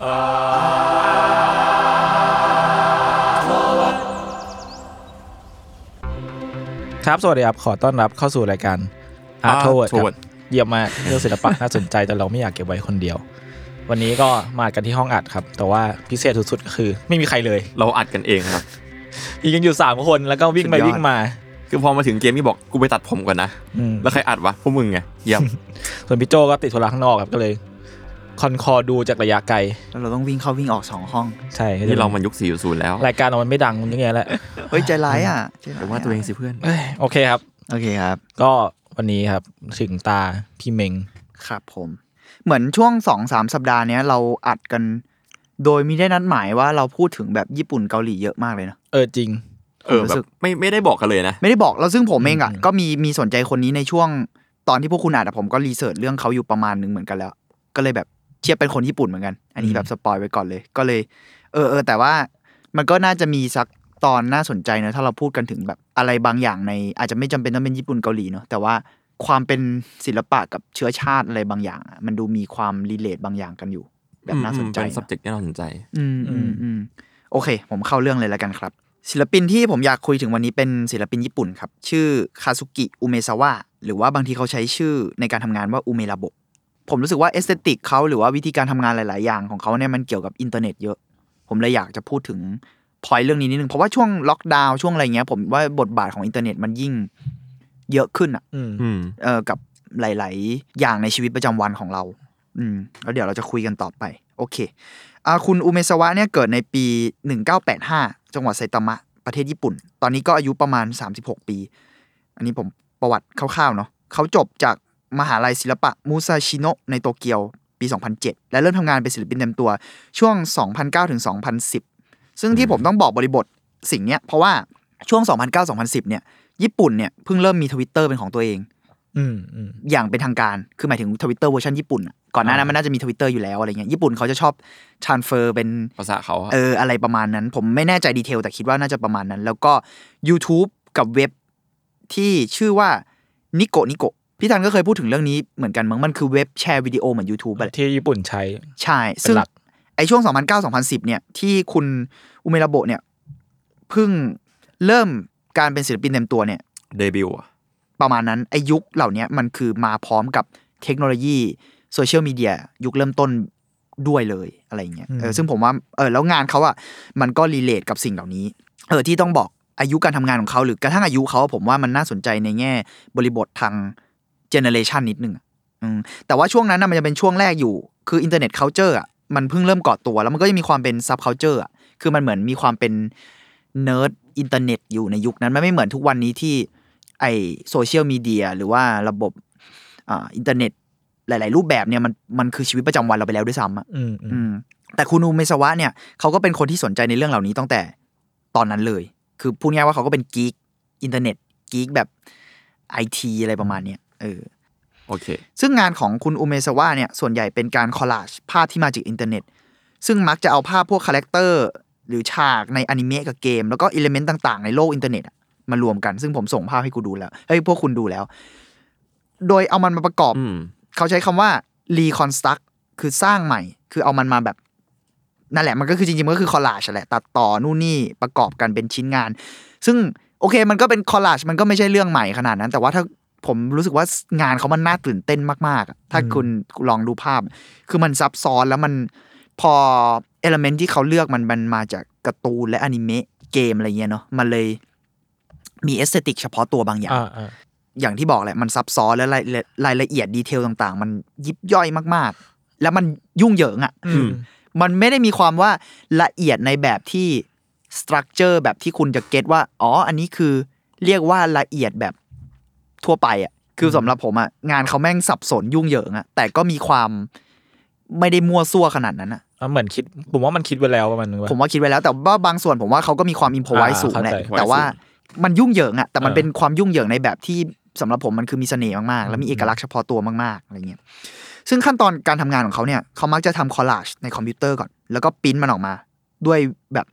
ครับ สวัสดีครับ ขอต้อนรับเข้าสู่รายการ Art Art Toward ครับ Toward เยี่ยมมากเรื่องศิลปะน่าสนใจแต่เราไม่อยากเก็บไว้คนเดียว วันนี้ก็มากันที่ห้องอัดครับ แต่ว่าพิเศษสุดๆก็คือ ไม่มีใครเลยเราอัดกันเองครับยิงกันอยู่สามคนแล้วก็วิ่งไปสุดยอดวิ่งมา คือพอมาถึงเกมที่บอกกูไปตัดผมก่อนนะอืมแล้วใครอัดวะพวกมึงไงเยี่ยมส่วนพี่โจก็ติดธุระข้างนอกครับก็เลย คอนคอดูจากระยะไกล แล้วเราต้องวิ่งเข้าวิ่งออกสองห้อง ใช่นี่เรามันยุค4.0แล้ว รายการเรามันไม่ดังอย่างเงี้ยแหละ เฮ้ย ใจร้ายอะใจร้ยแต่ว่าตัวเองสิเพื่อนเอ้ยโอเคครับ โอเคครับ ก็วันนี้ครับถึงตาพี่เมง ครับผม เหมือนช่วงสองสามสัปดาห์เนี้ยเราอัดกัน โดยมีได้นัดหมายว่าเราพูดถึงแบบญี่ปุ่นเกาหลีเยอะมากเลยนะ เออจริง เออรู้แบสึบกไม่ไม่ได้บอกกันเลยนะ ไม่ได้บอกแล้วซึ่งผมเองอะอืมก็มีมีสนใจคนนี้ในช่วงตอนที่พวกคุณอ่านอะผมก็ research เรื่องเขาอยู่ประมาณหนึ่งเหมือนกันแล้ว ก็เลยแบบ เทียบเป็นคนญี่ปุ่นเหมือนกัน อันนี้แบบ spoil ไว้ก่อนเลย ก็เลย เออเออแต่ว่ามันก็น่าจะมีสักตอนน่าสนใจนะถ้าเราพูดกันถึงแบบอะไรบางอย่างใน อาจจะไม่จำเป็นต้องเป็นญี่ปุ่นเกาหลีเนาะแต่ว่าความเป็นศิลปะกับเชื้อชาติอะไรบางอย่างอะมันดูมีความ relate บางอย่างกันอยู่ แบบน่าสนใจเป็นเนอะ subject ที่น่าสนใจ อืมอืมอืมโอเค ผมเข้าเรื่องเลยแล้วกันครับ ศิลปินที่ผมอยากคุยถึงวันนี้เป็นศิลปินญี่ปุ่นครับ ชื่อคาซุกิอุเมซาวะหรือว่าบางทีเขาใช้ชื่อในการทำงานว่าอุเมระโบะ ผมรู้สึกว่า aesthetic เขาหรือว่าวิธีการทำงานหลาย ๆ อย่างของเขาเนี่ยมันเกี่ยวกับอินเทอร์เน็ตเยอะ ผมเลยอยากจะพูดถึงพอยเรื่องนี้นิดนึงเพราะว่าช่วงล็อกดาวน์ช่วงอะไรเงี้ย ผมว่าบทบาทของอินเทอร์เน็ตมันยิ่งเยอะขึ้นอะอืมอืมเอ่อกับหลาย ๆ อย่างในชีวิตประจำวันของเรา อืมแล้วเดี๋ยวเราจะคุยกันต่อไป โอเคอ่าคุณอุเมซาวะเนี่ยเกิดในปี 1985 จังหวัดไซตามะประเทศญี่ปุ่น ตอนนี้ก็อายุประมาณ 36 ปี อันนี้ผมประวัติคร่าว ๆ เนาะเขาจบจาก มหาลัยศิลปะมูซาชิโนะในโตเกียวปี 2007 และเริ่มทำงานเป็นศิลปินเต็มตัวช่วง 2009ถึง2010 ซึ่งที่ผมต้องบอกบริบทสิ่งเนี้ยเพราะว่าช่วง 2009-2010 เนี่ย ญี่ปุ่นเนี่ยเพิ่งเริ่มมีทวิตเตอร์เป็นของตัวเองอืมอืมอย่างเป็นทางการ คือหมายถึงทวิตเตอร์เวอร์ชันญี่ปุ่นอะก่อนหน้านั้นมันน่าจะมีทวิตเตอร์อยู่แล้วอะไรเงี้ย ญี่ปุ่นเขาจะชอบ transfer เป็นภาษาเขาอะเออ อะไรประมาณนั้น ผมไม่แน่ใจ detail แต่คิดว่าน่าจะประมาณนั้น แล้วก็ YouTube กับเว็บที่ชื่อว่านิโกนิโก พี่ธันก็เคยพูดถึงเรื่องนี้เหมือนกันมั้งมันคือเว็บแชร์วิดีโอเหมือน YouTube อะที่ญี่ปุ่นใช้ใช่เป็นซึ่งหลักไอช่วง 2009-2010 เนี่ย ที่คุณอุเมซาวะเนี่ยเพิ่งเริ่มการเป็นศิลปินเต็มตัวเนี่ยเดบิวต์อะประมาณนั้นไอยุคเหล่านี้มันคือมาพร้อมกับเทคโนโลยีโซเชียลมีเดียยุคเริ่มต้นด้วยเลยอะไรเงี้ยเออซึ่งผมว่าเออแล้วงานเขาอะมันก็ relate กับสิ่งเหล่านี้เออที่ต้องบอกอายุการทำงานของเขาหรือกระทั่งอายุเขาผมว่ามันน่าสนใจในแง่บริบททาง generation นิดนึงอะอืมแต่ว่าช่วงนั้นนะมันจะเป็นช่วงแรกอยู่ คือ internet culture อะมันเพิ่งเริ่มก่อตัว แล้วมันก็ยังมีความเป็น subculture อะคือมันเหมือนมีความเป็นเนิร์ดอินเทอร์เน็ตอยู่ในยุคนั้นมันไม่เหมือนทุกวันนี้ที่ไอโซเชียลมีเดียหรือว่าระบบอ่าอินเทอร์เน็ตหลาย ๆ รูปแบบเนี่ยมันมันคือชีวิตประจำวันเราไปแล้วด้วยซ้ำอะอืมอืมอืมแต่คุณอุเมซาวะเนี่ยเขาก็เป็นคนที่สนใจในเรื่องเหล่านี้ตั้งแต่ตอนนั้นเลย คือพูดง่ายๆว่าเขาก็เป็น geek อินเทอร์เน็ต geek แบบไอทีอะไรประมาณเนี้ย เออโอเค ซึ่งงานของคุณอุเมซาวะเนี่ยส่วนใหญ่เป็นการ collage ภาพที่มาจากอินเทอร์เน็ต ซึ่งมักจะเอาภาพพวก character หรือฉากในอนิเมะกับเกม แล้วก็ element ต่าง ๆ ในโลกอินเทอร์เน็ตอะมารวมกัน ซึ่งผมส่งภาพให้กูดูแล้วเฮ้ยพวกคุณดูแล้ว โดยเอามันมาประกอบอืมเขาใช้คำว่า reconstruct คือสร้างใหม่ คือเอามันมาแบบนั่นแหละมันก็คือจริงๆมันก็คือ collage แหละตัดต่อนู่นนี่ประกอบกันเป็นชิ้นงาน ซึ่งโอเค มันก็เป็น collage มันก็ไม่ใช่เรื่องใหม่ขนาดนั้น แต่ว่าถ้า ผมรู้สึกว่างานเขามันน่าตื่นเต้นมากๆอะถ้าคุณลองดูภาพ คือมันซับซ้อนแล้วมันพอ element ที่เขาเลือกมันมันมาจากการ์ตูนและอนิเมะเกมอะไรเงี้ยเนาะมันเลยมี aesthetic เฉพาะตัวบางอย่างอ่าอ่าอย่างที่บอกแหละมันซับซ้อนและรายละรายละเอียด detail ต่าง ๆ มันยิบย่อยมากๆ แล้วมันยุ่งเหยิงอะอืมมันไม่ได้มีความว่าละเอียดในแบบที่ structure แบบที่คุณจะ get ว่า อ๋อ อันนี้คือเรียกว่าละเอียดแบบ ทั่วไปอะคือสำหรับผมอะงานเขาแม่งสับสนยุ่งเหยิงอะแต่ก็มีความไม่ได้มั่วซั่วขนาดนั้นอะอะเหมือนคิดผมว่ามันคิดไว้แล้วประมาณนึงว่าผมว่าคิดไว้แล้วแต่ว่าบางส่วนผมว่าเขาก็มีความอิมพอไว้อ่าสูงแหละเข้าใจแต่ว่ามันยุ่งเหยิงอะแต่มันเออเป็นความยุ่งเหยิงในแบบที่สำหรับผมมันคือมีเสน่ห์มากๆ แล้วมีเอกลักษณ์เฉพาะตัวมากๆอะไรเงี้ยซึ่งขั้นตอนการทำงานของเขาเนี่ยเขามักจะทำคอลลาจในคอมพิวเตอร์ก่อน แล้วก็ปริ้นมันออกมา ด้วยแบบ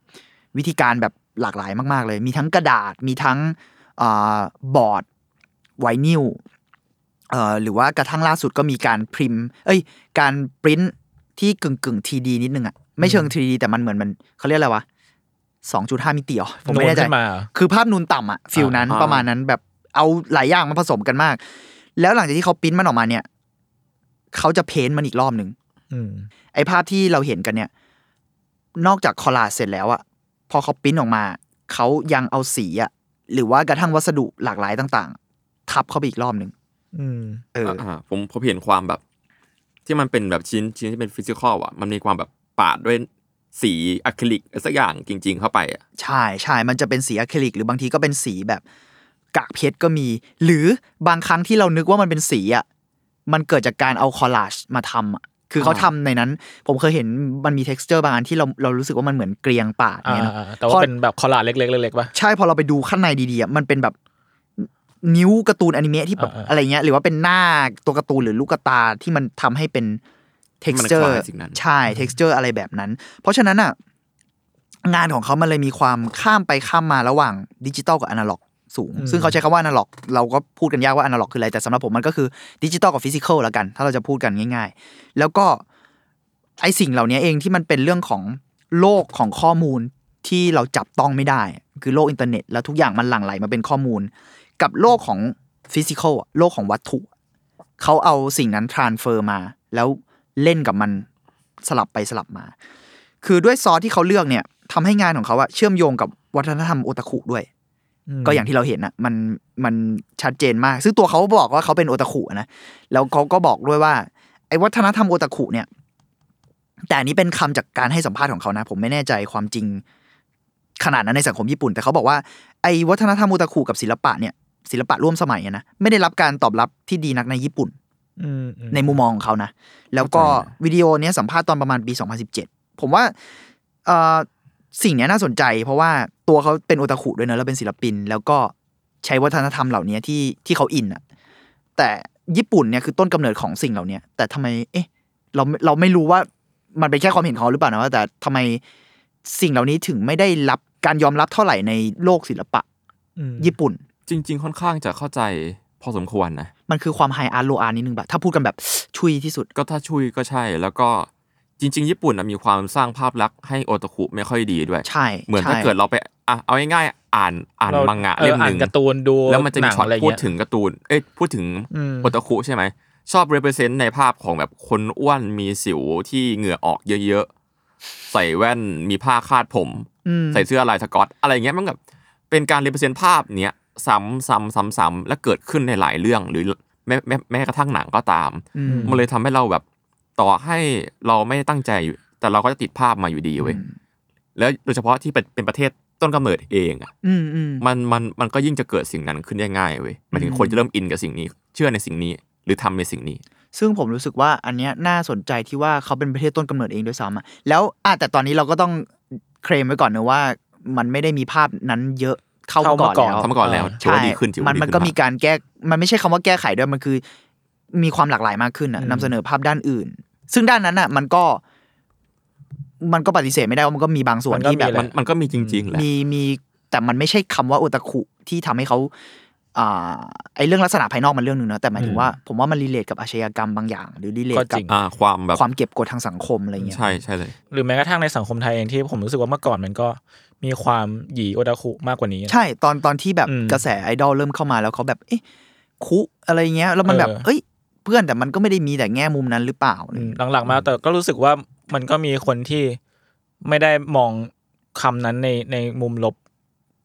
วิธีการแบบหลากหลายมาก ๆ เลย มีทั้งกระดาษมีทั้งอ่าบอร์ด ไวนิลเอ่อหรือว่ากระทั่งล่าสุดก็มีการพิมพ์ เอ้ย การปริ้นที่กึ่งกึ่ง3D นิดนึงอะไม่เชิง3D แต่มันเหมือนมันเขาเรียกอะไรวะสองจุดห้ามิติเหรอผมไม่แน่ใจนูนขึ้นมาเหรอคือภาพนูนต่ำอะ feel นั้นอ่าประมาณนั้นแบบเอาหลายอย่างมาผสมกันมาก แล้วหลังจากที่เขาปริ้นมันออกมาเนี่ยเขาจะเพ้นท์มันอีกรอบหนึ่งอืมไอ้ภาพที่เราเห็นกันเนี่ย นอกจากคอลลาจเสร็จแล้วอะพอเขาปริ้นออกมา เขายังเอาสีอะหรือว่ากระทั่งวัสดุหลากหลายต่างๆ ทับเข้าไปอีกรอบหนึ่งอืมเอออ่าผมผมเห็นความแบบ ที่มันเป็นแบบชิ้นชิ้นที่เป็นฟิสิกอลอะ มันมีความแบบปาดด้วยสีอะคริลิกอะไรสักอย่างจริง ๆ เข้าไปอะใช่ใช่มันจะเป็นสีอะคริลิก หรือบางทีก็เป็นสีแบบกากเพชรก็มี หรือบางครั้งที่เรานึกว่ามันเป็นสีอะมันเกิดจากการเอาคอลลาจมาทำอะคือเขาอ่าทำในนั้น ผมเคยเห็นมันมี t e x t อร์บางอันที่เราเรารู้สึกว่ามันเหมือนเกรียงปาดอ่าเนี่ยเนอะอ่าแต่ว่าเป็นแบบคอลลาจเล็กๆเล็กๆป่ะใช่พอเราไปดูข้างในดีๆอะมันเป็นแบบ นิ้วการ์ตูนอนิเมะที่แบบอ่าๆอะไรเงี้ยหรือว่าเป็นหน้าตัวการ์ตูนหรือลูกกระตาที่มันทำให้เป็นให้มัน texture คล้ายสิ่งนั้นใช่ texture อะไรแบบนั้น เพราะฉะนั้นอะงานของเขามันเลยมีความข้ามไปข้ามมาระหว่างดิจิตอลกับอนาล็อกสูงอืมซึ่งเขาใช้คำว่าอนาล็อก เราก็พูดกันยากว่าอนาล็อกคืออะไร แต่สำหรับผมมันก็คือดิจิตอลกับ physical แล้วกัน ถ้าเราจะพูดกันง่าย ๆ แล้วก็ไอสิ่งเหล่านี้เองที่มันเป็นเรื่องของโลกของข้อมูลที่เราจับต้องไม่ได้ คือโลกอินเทอร์เน็ต แล้วทุกอย่างมันหลั่งไหลมาเป็นข้อมูล กับโลกของ physical โลกของวัตถุ เขาเอาสิ่งนั้น transfer มา แล้วเล่นกับมันสลับไปสลับมา คือด้วยซอสที่เขาเลือกเนี่ยทำให้งานของเขาอะเชื่อมโยงกับวัฒนธรรมโอตาคุด้วย ก็อย่างที่เราเห็นอะมันมันชัดเจนมาก ซึ่งตัวเขาบอกว่าเขาเป็นโอตาคุนะแล้วเขาก็บอกด้วยว่า ไอ้วัฒนธรรมโอตาคุเนี่ย แต่อันนี้เป็นคำจากการให้สัมภาษณ์ของเขานะ ผมไม่แน่ใจความจริงขนาดนั้นในสังคมญี่ปุ่น แต่เขาบอกว่าไอ้วัฒนธรรมโอตาคุกับศิลปะเนี่ย ศิลปะร่วมสมัยอะนะไม่ได้รับการตอบรับที่ดีนักในญี่ปุ่นอืมอืมในมุมมองของเขานะ แล้วก็วิดีโอเนี้ยสัมภาษณ์ตอนประมาณปี 2017 ผมว่าเอ่อสิ่งเนี้ยน่าสนใจ เพราะว่าตัวเขาเป็นโอตาคุด้วยนะแล้วเป็นศิลปิน แล้วก็ใช้วัฒนธรรมเหล่านี้ที่ที่เขาอินอะแต่ญี่ปุ่นเนี่ยคือต้นกำเนิดของสิ่งเหล่านี้แต่ทำไม เอ๊ะ เราเราไม่รู้ว่ามันเป็นแค่ความเห็นของเขาหรือเปล่านะว่าแต่ทำไมสิ่งเหล่านี้ถึงไม่ได้รับการยอมรับเท่าไหร่ในโลกศิลปะอืมญี่ปุ่น จริง ๆ ค่อนข้างจะเข้าใจพอสมควรนะ มันคือความไฮอาร์โลอาร์นิดนึงแบบถ้าพูดกันแบบชุยที่สุด ก็ถ้าช่วยก็ใช่แล้วก็จริง ๆ ญี่ปุ่นนะมีความสร้างภาพลักษณ์ให้โอตาคุไม่ค่อยดีด้วย ใช่ เหมือนถ้าใช่เกิดเราไปอะเอาง่ายๆอ่านอ่านเรามังงะออเล่มหอ่านึ่งการ์ตูนดูแล้วมันจะมีหงช็อตอะไรพูดเงี้ยถึงการ์ตูนเอ้ยพูดถึงอืมโอตาคุใช่ไหมชอบ represent ในภาพของแบบคนอ้วนมีสิวที่เหงื่อออกเยอะๆ ใส่แว่นมีผ้าคาดผมอืมใส่เสื้อลายสกอต อะไรเงี้ยมันแบบเป็นการ represent ภาพเนี้ย ซ้ำซ้ำซ้ำซ้ำและเกิดขึ้นในหลายเรื่องหรือแม้แม้แม้กระทั่งหนังก็ตามอืมมันเลยทำให้เราแบบต่อให้เราไม่ได้ตั้งใจอยู่แต่เราก็จะติดภาพมาอยู่ดีเว้ยแล้วโดยเฉพาะที่เป็นเป็นประเทศต้นกำเนิดเองอะอืมอืมมันมันมันก็ยิ่งจะเกิดสิ่งนั้นขึ้นได้ง่ายเว้ยหมายถึงคนจะเริ่มอินกับสิ่งนี้ เชื่อในสิ่งนี้หรือทำในสิ่งนี้ ซึ่งผมรู้สึกว่าอันเนี้ยน่าสนใจที่ว่าเขาเป็นประเทศต้นกำเนิดเองด้วยซ้ำอะแล้วอะแต่ตอนนี้เราก็ต้องเคลมไว้ก่อนนะว่า มันไม่ได้มีภาพนั้นเยอะ เท่าเท่าเมื่อก่อนเมื่อก่อนแล้วทำมาก่อนแล้วถือใช่ว่าดีขึ้นถือมัว่านดีมันขึ้ก็นมีการแก้มันไม่ใช่คำว่าแก้ไขด้วยมันคือ มีความหลากหลายมากขึ้นอะอืมนำเสนอภาพด้านอื่น ซึ่งด้านนั้นอะมันก็ มันก็ปฏิเสธไม่ได้ว่ามันก็มีบางส่วนที่แบบมันมันก็มีจริงๆแหละมีมีแต่มันไม่ใช่คำว่าโอตาคุที่ทำให้เขาอ่าไอเรื่องลักษณะภายนอกมันเรื่องหนึ่งนะแต่หมายถึงว่าผมว่ามันรีเลทกับอาชญากรรมบางอย่าง หรือรีเลทก็กัจบริงอ่าความแบบความเก็บกดทางสังคมอะไรเงี้ยใช่ใช่เลย หรือแม้กระทั่งในสังคมไทยเองที่ผมรู้สึกว่าเมื่อก่อนมันก็ มีความยี้โอตาคุมากกว่านี้ ใช่ตอนตอนที่แบบอืมกระแสไอดอลเริ่มเข้ามาแล้วเขาแบบเอ๊ะคุอะไรเงี้ยแล้วมันแบบเออเอ้ย เพื่อนแต่มันก็ไม่ได้มีแต่แง่มุมนั้นหรือเปล่าอืมหลังๆมาแต่ก็รู้สึกว่ามันก็มีคนที่ไม่ได้มองคำนั้นในในมุมลบ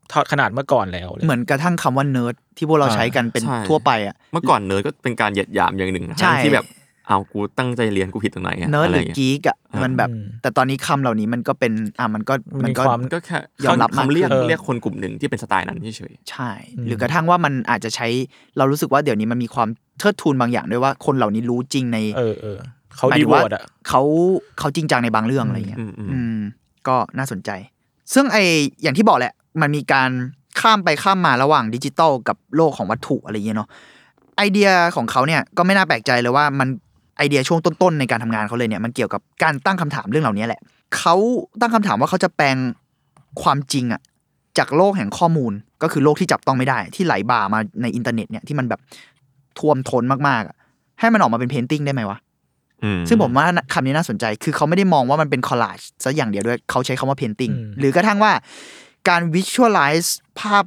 เท่าขนาดเมื่อก่อนแล้วเลยเหมือนกระทั่งคำว่าเนิร์ดที่พวกเราอ่าใช้กันเป็นใช่ทั่วไปอะ เมื่อก่อนเนิร์ดก็เป็นการเหยียดหยามอย่างหนึ่งนะใช่ที่แบบ เอากูตั้งใจเรียนกูผิดตรงไหนอะเนิร์ดอะไรหรือเงี้ยกีกอะอ่ามัมันแบบอืมแต่ตอนนี้คำเหล่านี้มันก็เป็นอะมันก็มันมีก็ความก็แค่ยอมรับมากคำเรียกขึ้นเรียกคนกลุ่มหนึ่งที่เป็นสไตล์นั้นเฉยใช่อืมหรือกระทั่งว่ามันอาจจะใช้เรารู้สึกว่าเดี๋ยวนี้มันมีความเทิดทูนบางอย่างด้วยว่าคนเหล่านี้รู้จริงในเออเออเขาหมายดีถึงโวว่าตอะเขาเขาจริงจังในบางเรื่องอะไรเงี้ยอืมอืมอืมก็น่าสนใจ ซึ่งไออย่างที่บอกแหละ มันมีการข้ามไปข้ามมาระหว่างดิจิตอลกับโลกของวัตถุอะไรเงี้ยเนาะไอเดียของเขาเนี่ยก็ไม่น่าแปลกใจเลยว่ามัน ไอเดียช่วงต้นๆในการทำงานเขาเลยเนี่ยมันเกี่ยวกับการตั้งคำถามเรื่องเหล่านี้แหละเขาตั้งคำถามว่าเขาจะแปลงความจริงอะจากโลกแห่งข้อมูลก็คือโลกที่จับต้องไม่ได้ ที่ไหลบ่ามาในอินเทอร์เน็ตเนี่ยที่มันแบบท่วมท้นมากๆอะให้มันออกมาเป็น painting ได้ไหมวะๆอืมซึ่งผมว่าคำนี้น่าสนใจ คือเขาไม่ได้มองว่ามันเป็น collageซะอย่างเดียวด้วย เขาใช้คำว่าเพนติ n งอืมหรือกระทั่งว่าการ visualize ภาพ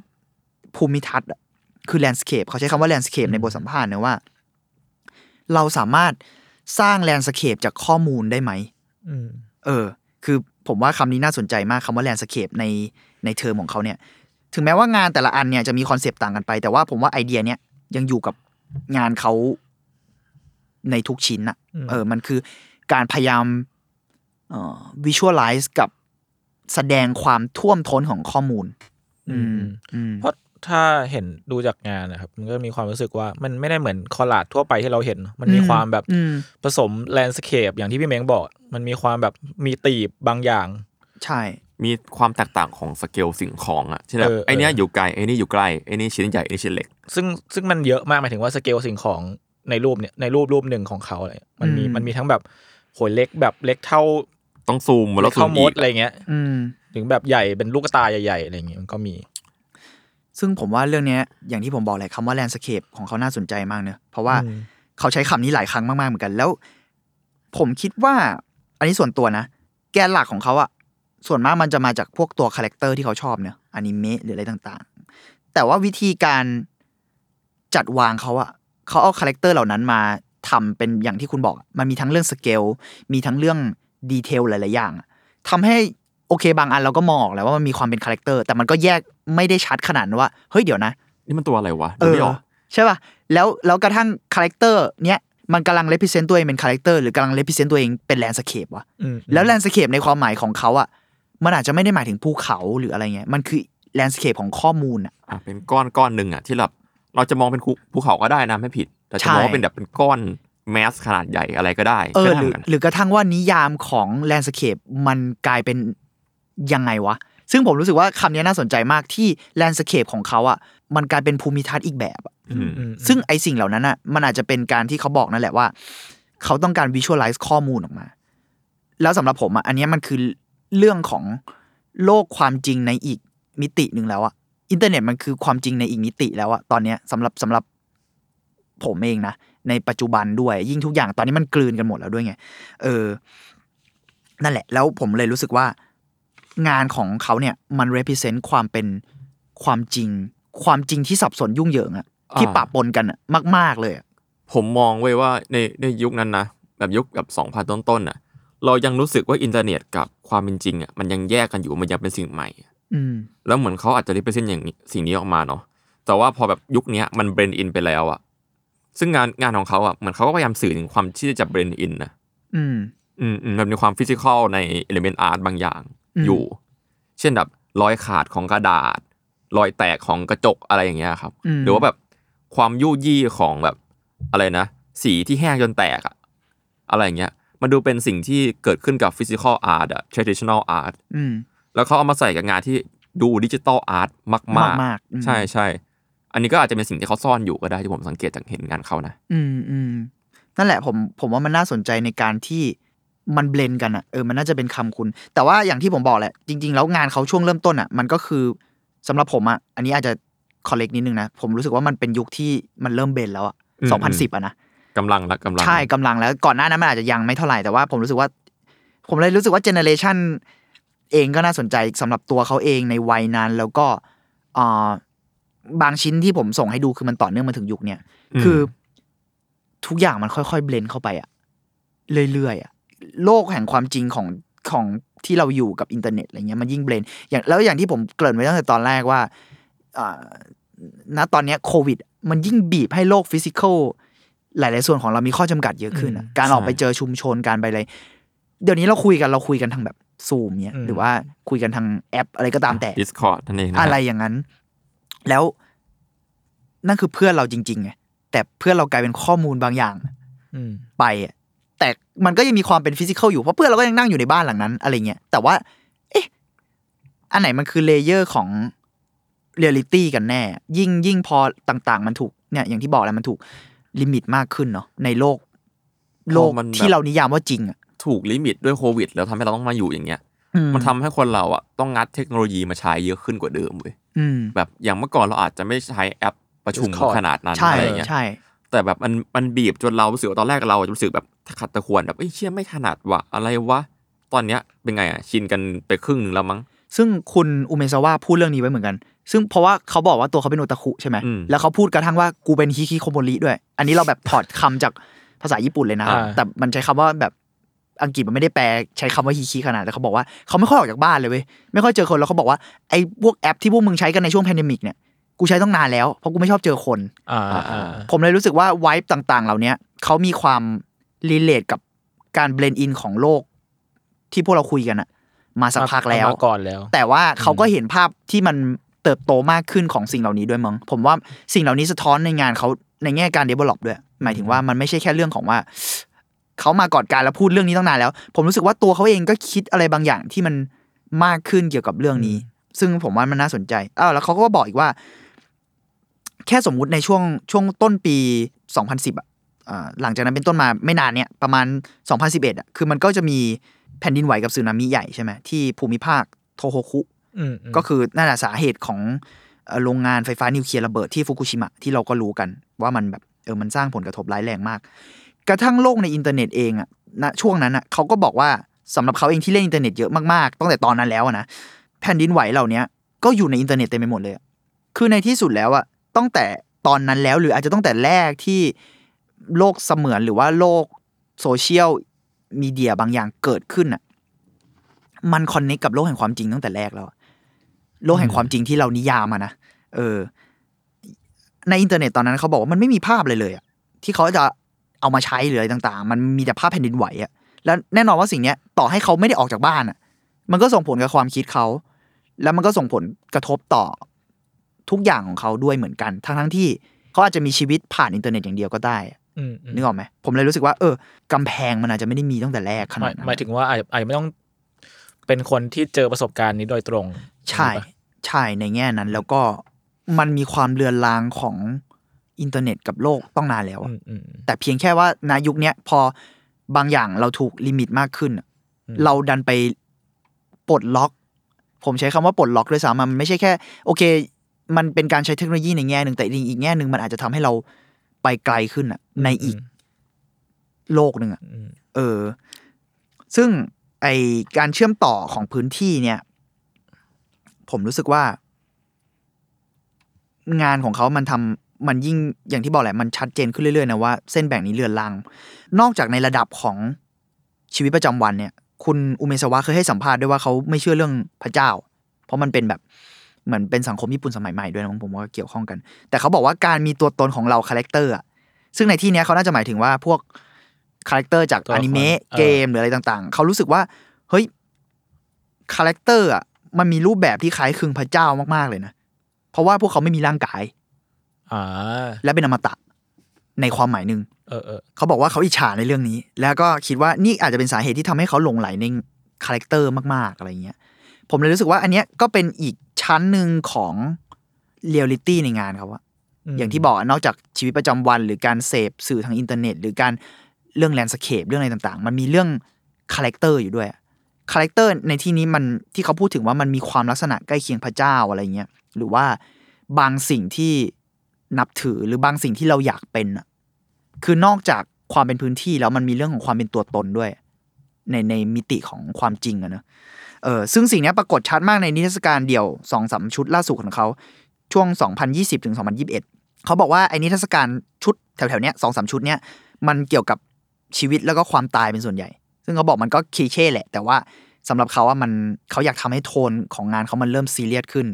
ภูมิทัศน์อะคือ landscape เขาใช้คำว่า landscape ในบทสัมภาษณ์นะว่า เราสามารถ สร้าง landscape จากข้อมูลได้ไหมอืมเออ คือผมว่าคำนี้น่าสนใจมากคำว่า landscape ในในเทอมของเขาเนี่ย ถึงแม้ว่างานแต่ละอันเนี่ยจะมี concept ต่างกันไป แต่ว่าผมว่าไอเดียเนี้ยยังอยู่กับงานเขาในทุกชิ้นอะอืมเออ มันคือการพยายามเอ่อ visualize กับแสดงความท่วมท้นของข้อมูล อืมอืมเพราะ ถ้าเห็นดูจากงานนะครับ มันก็มีความรู้สึกว่ามันไม่ได้เหมือน collage ทั่วไปที่เราเห็น มันมีอืมความแบบอืมผสม landscape อย่างที่พี่เม้งบอก มันมีความแบบมี depth บางอย่าง ใช่ มีความแตกต่างของสเกลสิ่งของอะเช่นแบบเออไอเนี้ยเออออยู่ไกลไอนี่อยู่ใกล้ไอนี่ชิ้นใหญ่ไอนี่ชิ้นเล็ก ซึ่งซึ่งมันเยอะมากหมายถึงว่าสเกลสิ่งของในรูปเนี่ยในรูปรูปหนึ่งของเขาอะไรมันมีอืมมันมีทั้งแบบโหยเล็กแบบเล็กเท่าต้องซูมมาแล้เล็วกเท่ามดอะไรเงี้ยอืมถึงแบบใหญ่เป็นลูกตาใหญ่ๆอะไรเงี้ยมันก็มี ซึ่งผมว่าเรื่องเนี้ยอย่างที่ผมบอกแหละคำว่า landscape ของเขาน่าสนใจมากเนอะเพราะว่าอืมเขาใช้คำนี้หลายครั้งมากๆเหมือนกัน แล้ว ผมคิดว่าอันนี้ส่วนตัวนะ แกนหลักของเขาอะส่วนมากมันจะมาจากพวกตัว character ที่เขาชอบเนอะอนิเมะหรืออะไรต่างๆ แต่ว่าวิธีการจัดวางเขาอะเขาเอา character เหล่านั้นมาทำเป็นอย่างที่คุณบอก มันมีทั้งเรื่องสเกลมีทั้งเรื่อง detail หลายๆอย่างอะทำให้โอเคบางอันเราก็มองออกแล้วว่ามันมีความเป็น character แต่มันก็แยก ไม่ได้ชัดขนาดนั้นว่าเฮ้ยเดี๋ยวนะ นี่มันตัวอะไรวะเออดูอไม่ออกใช่ป่ะแล้วแล้วกระทั่ง character เนี้ยมันกำลัง represent ตัวเองเป็น character หรือกำลัง represent ตัวเองเป็น landscape วะอืมแล้ว landscape ในความหมายของเขาอะมันอาจจะไม่ได้หมายถึงภูเขาหรืออะไรเงี้ยมันคือ landscape ของข้อมูลอะอะเป็นก้อนก้อนหนึ่งอะที่แบบเราจะมองเป็นภูภูเขาก็ได้นะไม่ผิด แต่จะมองว่าใช่เป็นแบบเป็นก้อน mass ขนาดใหญ่อะไรก็ได้เออก็หได้รือเหมือนกันหรือกระทั่งว่านิยามของ landscape มันกลายเป็นยังไงวะ ซึ่งผมรู้สึกว่าคำนี้น่าสนใจมากที่ landscape ของเขาอะมันกลายเป็นภูมิทัศน์อีกแบบอะอืมอืมซึ่งไอสิ่งเหล่านั้นอะมันอาจจะเป็นการที่เขาบอกนั่นแหละว่า เขาต้องการ visualize ข้อมูลออกมา แล้วสำหรับผมอะอันเนี้ยมันคือเรื่องของโลกความจริงในอีกมิติหนึ่งแล้วอะอินเทอร์เน็ตมันคือความจริงในอีกมิติแล้วอะตอนเนี้ยสำหรับสำหรับผมเองนะ ในปัจจุบันด้วย ยิ่งทุกอย่างตอนนี้มันกลืนกันหมดแล้วด้วยไง เออ นั่นแหละ แล้วผมเลยรู้สึกว่า งานของเขาเนี่ยมัน represent ความเป็นความจริง ความจริงที่สับสนยุ่งเหยิงอะที่ปะปนกันอะมาก ๆเลยอะผมมองไว้ว่าในในยุคนั้นนะแบบยุคแบบสองพันต้นๆน่ะ เรายังรู้สึกว่าอินเทอร์เน็ตกับความเป็นจริงอะมันยังแยกกันอยู่มันยังเป็นสิ่งใหม่อืมแล้วเหมือนเขาอาจจะ represent อย่างนี้สิ่งนี้ออกมาเนาะแต่ว่าพอแบบยุคเนี้ยมัน blend in ไปแล้วอะซึ่งงานงานของเขาอะเหมือนเขาก็พยายามสื่อถึงความที่จะ blend in นะอืมอืมอืมมันมีความ physical ใน element art บางอย่าง อืมอยู่ เช่นแบบรอยขาดของกระดาษ รอยแตกของกระจกอะไรอย่างเงี้ยครับอืมหรือว่าแบบความยู่ยี่ของแบบอะไรนะ สีที่แห้งจนแตกอะอะไรอย่างเงี้ย มันดูเป็นสิ่งที่เกิดขึ้นกับ physical art อะ traditional art อืมแล้วเขาเอามาใส่กับงานที่ดู digital art มากๆมากๆอืมใช่ใช่อันนี้ก็อาจจะเป็นสิ่งที่เขาซ่อนอยู่ก็ได้ที่ผมสังเกตจากเห็นงานเขานะ อืมอืมนั่นแหละผมผมว่ามันน่าสนใจในการที่ มัน blend กันอะเออมันน่าจะเป็นคำคุณ แต่ว่าอย่างที่ผมบอกแหละ จริง ๆ แล้วงานเขาช่วงเริ่มต้นอะมันก็คือสำหรับผมอะอันนี้อาจจะคอลเลกนิดนึงนะ ผมรู้สึกว่ามันเป็นยุคที่มันเริ่มเบนแล้วอะอืมสองพันสิบอะนะกำลังละกำลังใช่กำลังแล้วก่อนหน้านั้นมันอาจจะยังไม่เท่าไหร่แต่ว่าผมรู้สึกว่า ผมเลยรู้สึกว่าเจเนเรชันเองก็น่าสนใจสำหรับตัวเขาเองในวัยนั้นแล้วก็อ่าบางชิ้นที่ผมส่งให้ดูคือมันต่อเนื่องมาถึงยุคเนี้ยคือ ทุกอย่างมันค่อยๆเบลนเข้าไปอะเรื่อยๆอะ โลกแห่งความจริงของของที่เราอยู่กับอินเทอร์เน็ตอะไรเงี้ยมันยิ่ง blend อย่างแล้วอย่างที่ผมเกริ่นไว้ตั้งแต่ตอนแรกว่าอ่าณตอนเนี้ยโควิด มันยิ่งบีบให้โลก physical หลาย ๆ ส่วนของเรามีข้อจำกัดเยอะขึ้นอะอืมการออกไปเจอชุมชนการไปอะไรเดี๋ยวนี้เราคุยกันเราคุยกันทางแบบซูมเนี้ยอืมหรือว่าคุยกันทางแอป อะไรก็ตามแต่ Discord นั่นเองนะอะไรอย่างนั้น แล้วนั่นคือเพื่อนเราจริงๆไงแต่เพื่อนเรากลายเป็นข้อมูลบางอย่างอืมไปอะ แต่มันก็ยังมีความเป็น physical อยู่เพราะเพื่อนเราก็ยังนั่งอยู่ในบ้านหลังนั้นอะไรเงี้ยแต่ว่า เอ๊ะอันไหนมันคือ layer ของเรียลิตี้กันแน่ ยิ่งยิ่งพอต่าง ๆ มันถูกเนี่ยอย่างที่บอกแล้วมันถูก limit มากขึ้นเนาะในโลก โลกพอมันแบบ ที่เรานิยามว่าจริงอะถูก limit ด้วยโควิด แล้วทำให้เราต้องมาอยู่อย่างเงี้ย อืมมันทำให้คนเราอะต้องงัดเทคโนโลยีมาใช้เยอะขึ้นกว่าเดิมเว้ยอืม แบบอย่างเมื่อก่อนเราอาจจะไม่ใช้แอปประชุม Discord ขนาดนั้นใช่อะไรอย่างเงี้ยใช่ แต่แบบมันมันบีบจนเรารู้สึกว่าตอนแรกเรารู้สึกแบบขัดตะควรแบบเอ้ยเชี่ยไม่ถนัดวะอะไรวะตอนเนี้ยเป็นไงอะชินกันไปครึ่งหนึ่งแล้วมั้งซึ่งคุณอุเมซาวะพูดเรื่องนี้ไว้เหมือนกัน ซึ่งเพราะว่าเขาบอกว่าตัวเขาเป็นโอตาคุใช่ไหมอืมแล้วเขาพูดกระทั่งว่ากูเป็นฮิคิโคโมริด้วย อันนี้เราแบบถอดคำจากภาษาญี่ปุ่นเลยนะอ่าแต่มันใช้คำว่าแบบอังกฤษมันไม่ได้แปลใช้คำว่าฮิคิขนาดแต่เขาบอกว่าเขาไม่ค่อยออกจากบ้านเลยเว้ยไม่ค่อยเจอคนแล้วเขาบอกว่าไอ้พวกแอปที่พวกมึงใช้กันในช่วง pandemic เนี่ย กูใช้ตั้งนานแล้ว เพราะกูไม่ชอบเจอคนอ่าอ่าผมเลยรู้สึกว่า vibe ต่างๆ เหล่านี้เขามีความ relate กับการ blend in ของโลก ที่พวกเราคุยกันอะมาสักพักแล้วมาก่อนแล้ว แต่ว่าเขาก็เห็นภาพที่มันเติบโตมากขึ้นของสิ่งเหล่านี้ด้วยมั้งผมว่าสิ่งเหล่านี้สะท้อนในงานเขาในแง่การ develop ด้วย หมายถึงว่ามันไม่ใช่แค่เรื่องของว่าเขามาก่อนกาลแล้วพูดเรื่องนี้ตั้งนานแล้ว ผมรู้สึกว่าตัวเขาเองก็คิดอะไรบางอย่างที่มันมากขึ้นเกี่ยวกับเรื่องนี้ ซึ่งผมว่ามันน่าสนใจอ้าวแล้วเขาก็บอกอีกว่า แค่สมมุติในช่วงช่วงต้นปี 2010อะอ่าหลังจากนั้นเป็นต้นมาไม่นานเนี่ยประมาณ 2011อะคือมันก็จะมีแผ่นดินไหวกับสึนามิใหญ่ใช่ไหมที่ภูมิภาคโทโฮคุอืมมก็คือนั่นแหละสาเหตุของเอ่อโรงงานไฟฟ้านิวเคลียร์ระเบิดที่ฟุกุชิมะที่เราก็รู้กัน ว่ามันแบบเออมันสร้างผลกระทบร้ายแรงมาก กระทั่งโลกในอินเทอร์เน็ตเองอะณช่วงนั้นอะเขาก็บอกว่าสำหรับเขาเองที่เล่นอินเทอร์เน็ตเยอะมากๆตั้งแต่ตอนนั้นแล้วอะนะแผ่นดินไหวเหล่านี้ก็อยู่ในอินเทอร์เน็ตเต็มไปหมดเลยอะคือในที่สุดแล้วอะ ตั้งแต่ตอนนั้นแล้วหรืออาจจะตั้งแต่แรกที่โลกเสมือนหรือว่าโลกโซเชียลมีเดียบางอย่างเกิดขึ้นอะมัน connect กับโลกแห่งความจริงตั้งแต่แรกแล้ว โลกแห่งความจริงที่เรานิยามอะนะเออ ในอินเทอร์เน็ตตอนนั้นเขาบอกว่ามันไม่มีภาพเลยเลยอะที่เขาจะเอามาใช้หรืออะไรต่าง ๆ มันมีแต่ภาพแผ่นดินไหวอะแล้วแน่นอนว่าสิ่งเนี้ยต่อให้เขาไม่ได้ออกจากบ้านอะมันก็ส่งผลกับความคิดเขา แล้วมันก็ส่งผลกระทบต่อ ทุกอย่างของเขาด้วยเหมือนกัน ทั้งทั้งๆที่เขาอาจจะมีชีวิตผ่านอินเทอร์เน็ตอย่างเดียวก็ได้อะอืมอืมนึกออกไหมผมเลยรู้สึกว่าเออกำแพงมันอาจจะไม่ได้มีตั้งแต่แรกขหนามาดยนั้นหมายถึงว่าอาจอาจจะไม่ต้องเป็นคนที่เจอประสบการณ์นี้โดยตรง ใช่ใช่ในแง่นั้นแล้วก็มันมีความเลือนลางของอินเทอร์เน็ตกับโลกตั้งนานแล้วอะอืมอืมแต่เพียงแค่ว่าในยุคเนี้ยพอบางอย่างเราถูก limit มากขึ้นอะอืมเราดันไปปลดล็อก ผมใช้คำว่าปลดล็อกด้วยซ้ำมันไม่ใช่แค่ โอเค มันเป็นการใช้เทคโนโลยีในแง่หนึ่งแต่อีกแง่หนึ่งมันอาจจะทำให้เราไปไกลขึ้นอะในอีกโลกหนึ่งอะอืมเออ ซึ่งไอการเชื่อมต่อของพื้นที่เนี่ย ผมรู้สึกว่า งานของเขามันทำมันยิ่งอย่างที่บอกแหละมันชัดเจนขึ้นเรื่อยๆนะว่าเส้นแบ่งนี้เลือนลาง นอกจากในระดับของชีวิตประจำวันเนี่ย คุณอุเมซาวะเคยให้สัมภาษณ์ด้วยว่าเขาไม่เชื่อเรื่องพระเจ้า เพราะมันเป็นแบบ เหมือนเป็นสังคมญี่ปุ่นสมัยใหม่ด้วยนะผมว่าเกี่ยวข้องกัน แต่เขาบอกว่าการมีตัวตนของเรา character อะซึ่งในที่เนี้ยเขาน่าจะหมายถึงว่าพวก character จากตัวละครอนิเมะเออเกมหรืออะไรต่างๆ เขารู้สึกว่าเฮ้ย character อะมันมีรูปแบบที่คล้ายคลึงพระเจ้ามากๆเลยนะ เพราะว่าพวกเขาไม่มีร่างกายอ่าและเป็นอมตะในความหมายหนึ่งเออเออเขาบอกว่าเขาอิจฉาในเรื่องนี้ แล้วก็คิดว่านี่อาจจะเป็นสาเหตุที่ทำให้เขาหลงใหลใน character มากๆอะไรเงี้ย ผมเลยรู้สึกว่าอันเนี้ยก็เป็นอีก ชั้นหนึ่งของเรียลลิตี้ในงานเขาอะมอย่างที่บอกอะนอกจากชีวิตประจำวัน หรือการเสพสื่อทางอินเทอร์เน็ต หรือการเรื่อง landscape เรื่องอะไรต่างๆ มันมีเรื่อง character อยู่ด้วย character ในที่นี้มันที่เขาพูดถึงว่ามันมีความลักษณะใกล้เคียงพระเจ้าอะไรเงี้ยหรือว่าบางสิ่งที่นับถือหรือบางสิ่งที่เราอยากเป็นอะคือนอกจากความเป็นพื้นที่แล้วมันมีเรื่องของความเป็นตัวตนด้วย ในในมิติของความจริงอะเนอะ เออซึ่งสิ่งเนี้ยปรากฏชัดมากในนิทรรศการเดี่ยวสองสามชุดล่าสุดของเขาช่วง 2020ถึง2021 เขาบอกว่าไอ้นิทรรศการชุดแถวๆเนี้ยสองสามชุดเนี้ยมันเกี่ยวกับชีวิตแล้วก็ความตายเป็นส่วนใหญ่ ซึ่งเขาบอกมันก็คลีเช่แหละ แต่ว่าสำหรับเขาว่ามันเขาอยากทำให้โทนของงานเขามันเริ่มซีเรียสขึ้น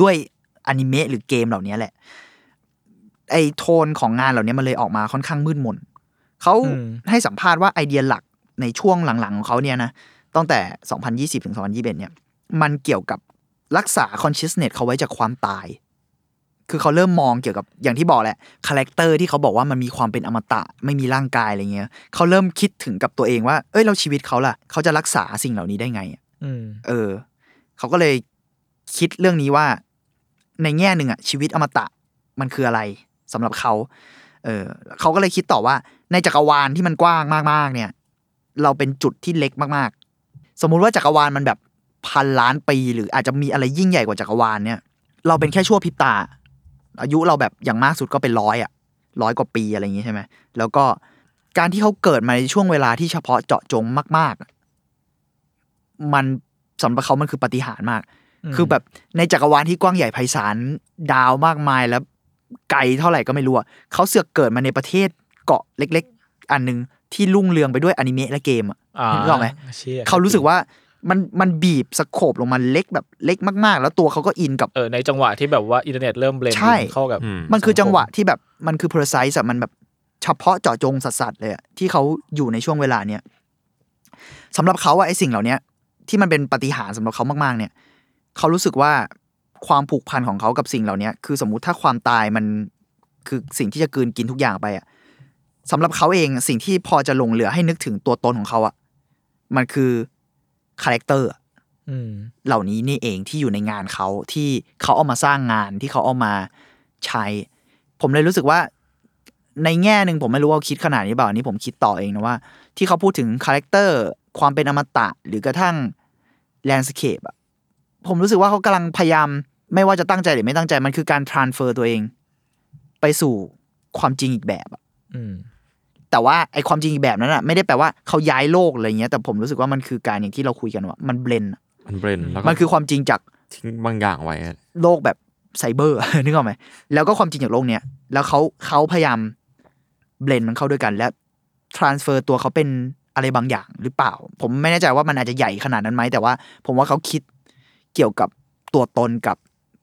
ด้วยอนิเมะหรือเกมเหล่านี้แหละ ไอโทนของงานเหล่านี้มันเลยออกมาค่อนข้างมืดมนเขาอืมให้สัมภาษณ์ว่าไอเดียหลักในช่วงหลังๆของเขาเนี่ยนะ ตั้งแต่ 2020 ถึง 2021 เนี่ย มันเกี่ยวกับรักษา consciousness เขาไว้จากความตาย คือเขาเริ่มมองเกี่ยวกับอย่างที่บอกแหละ character ที่เขาบอกว่ามันมีความเป็นอมตะ ไม่มีร่างกายอะไรเงี้ย เขาเริ่มคิดถึงกับตัวเองว่า เอ้ย เราชีวิตเขาล่ะ เขาจะรักษาสิ่งเหล่านี้ได้ไงอะอืมเออ เขาก็เลยคิดเรื่องนี้ว่า ในแง่หนึ่งอะชีวิตอมตะมันคืออะไรสำหรับเขา เออเขาก็เลยคิดต่อว่า ในจักรวาลที่มันกว้างมากๆ เนี่ย เราเป็นจุดที่เล็กมากๆ สมมุติว่าจักรวาลมันแบบพันล้านปี หรืออาจจะมีอะไรยิ่งใหญ่กว่าจักรวาลเนี่ย เราเป็นแค่ชั่วพริบตา อายุเราแบบอย่างมากสุดก็เป็นร้อยอะร้อยกว่าปีอะไรอย่างงี้ใช่ไหมแล้วก็การที่เขาเกิดมาในช่วงเวลาที่เฉพาะเจาะจงมากๆอะมันสำหรับเขามันคือปาฏิหารย์มากอืมคือแบบในจักรวาลที่กว้างใหญ่ไพศาลดาวมากมายแล้วไกลเท่าไหร่ก็ไม่รู้อะเขาเสือกเกิดมาในประเทศเกาะเล็ก ๆ อันหนึ่งที่รุ่งเรืองไปด้วยอนิเมะและเกมอะอ่า นึกออกไหมเชี่ยเขารู้สึกว่ามันมันบีบ scope ลงมาเล็กแบบเล็กมากๆ แล้วตัวเขาก็อินกับเออในจังหวะที่แบบว่าอินเทอร์เน็ตเริ่ม blend ใช่เข้ากับอืมมันคือจังหวะที่แบบมันคือ precise อะมันแบบเฉพาะเจาะจงสัสๆเลยอะที่เขาอยู่ในช่วงเวลาเนี้ยสำหรับเขาอะไอ้สิ่งเหล่าเนี้ยที่มันเป็นปาฏิหาริย์สำหรับเขามากๆ เนี่ยเขารู้สึกว่าความผูกพันของเขากับสิ่งเหล่าเนี้ยคือสมมุติถ้าความตายมันคือสิ่งที่จะกลืนกินทุกอย่างไปอะสำหรับเขาเองสิ่งที่พอจะหลงเหลือให้นึกถึงตัวตนของเขาอะ มันคือ character อืมเหล่านี้นี่เองที่อยู่ในงานเขาที่เขาเอามาสร้างงานที่เขาเอามาใช้ ผมเลยรู้สึกว่า ในแง่หนึ่งผมไม่รู้ว่าเขาคิดขนาดนี้เปล่าอันนี้ผมคิดต่อเองนะว่า ที่เขาพูดถึง character ความเป็นอมตะหรือกระทั่ง landscape อะผมรู้สึกว่าเขากำลังพยายาม ไม่ว่าจะตั้งใจหรือไม่ตั้งใจมันคือการ transfer ตัวเอง ไปสู่ความจริงอีกแบบอะอืม แต่ว่าไอความจริงอีกแบบนั้นอะไม่ได้แปลว่าเขาย้ายโลกอะไรเงี้ยแต่ผมรู้สึกว่ามันคือการอย่างที่เราคุยกันว่ามันเบลนมันเบรนแล้วก็มันคือความจริงจากทิ้งบางอย่างไว้อะโลกแบบไซเบอร์นึกออกไหมแล้วก็ความจริงจากโลกเนี้ยแล้วเขาเขาพยายามเบลนมันเข้าด้วยกันและ transfer ตัวเขาเป็นอะไรบางอย่างหรือเปล่า ผมไม่แน่ใจว่ามันอาจจะใหญ่ขนาดนั้นไหมแต่ว่า ผมว่าเขาคิดเกี่ยวกับตัวตนกับ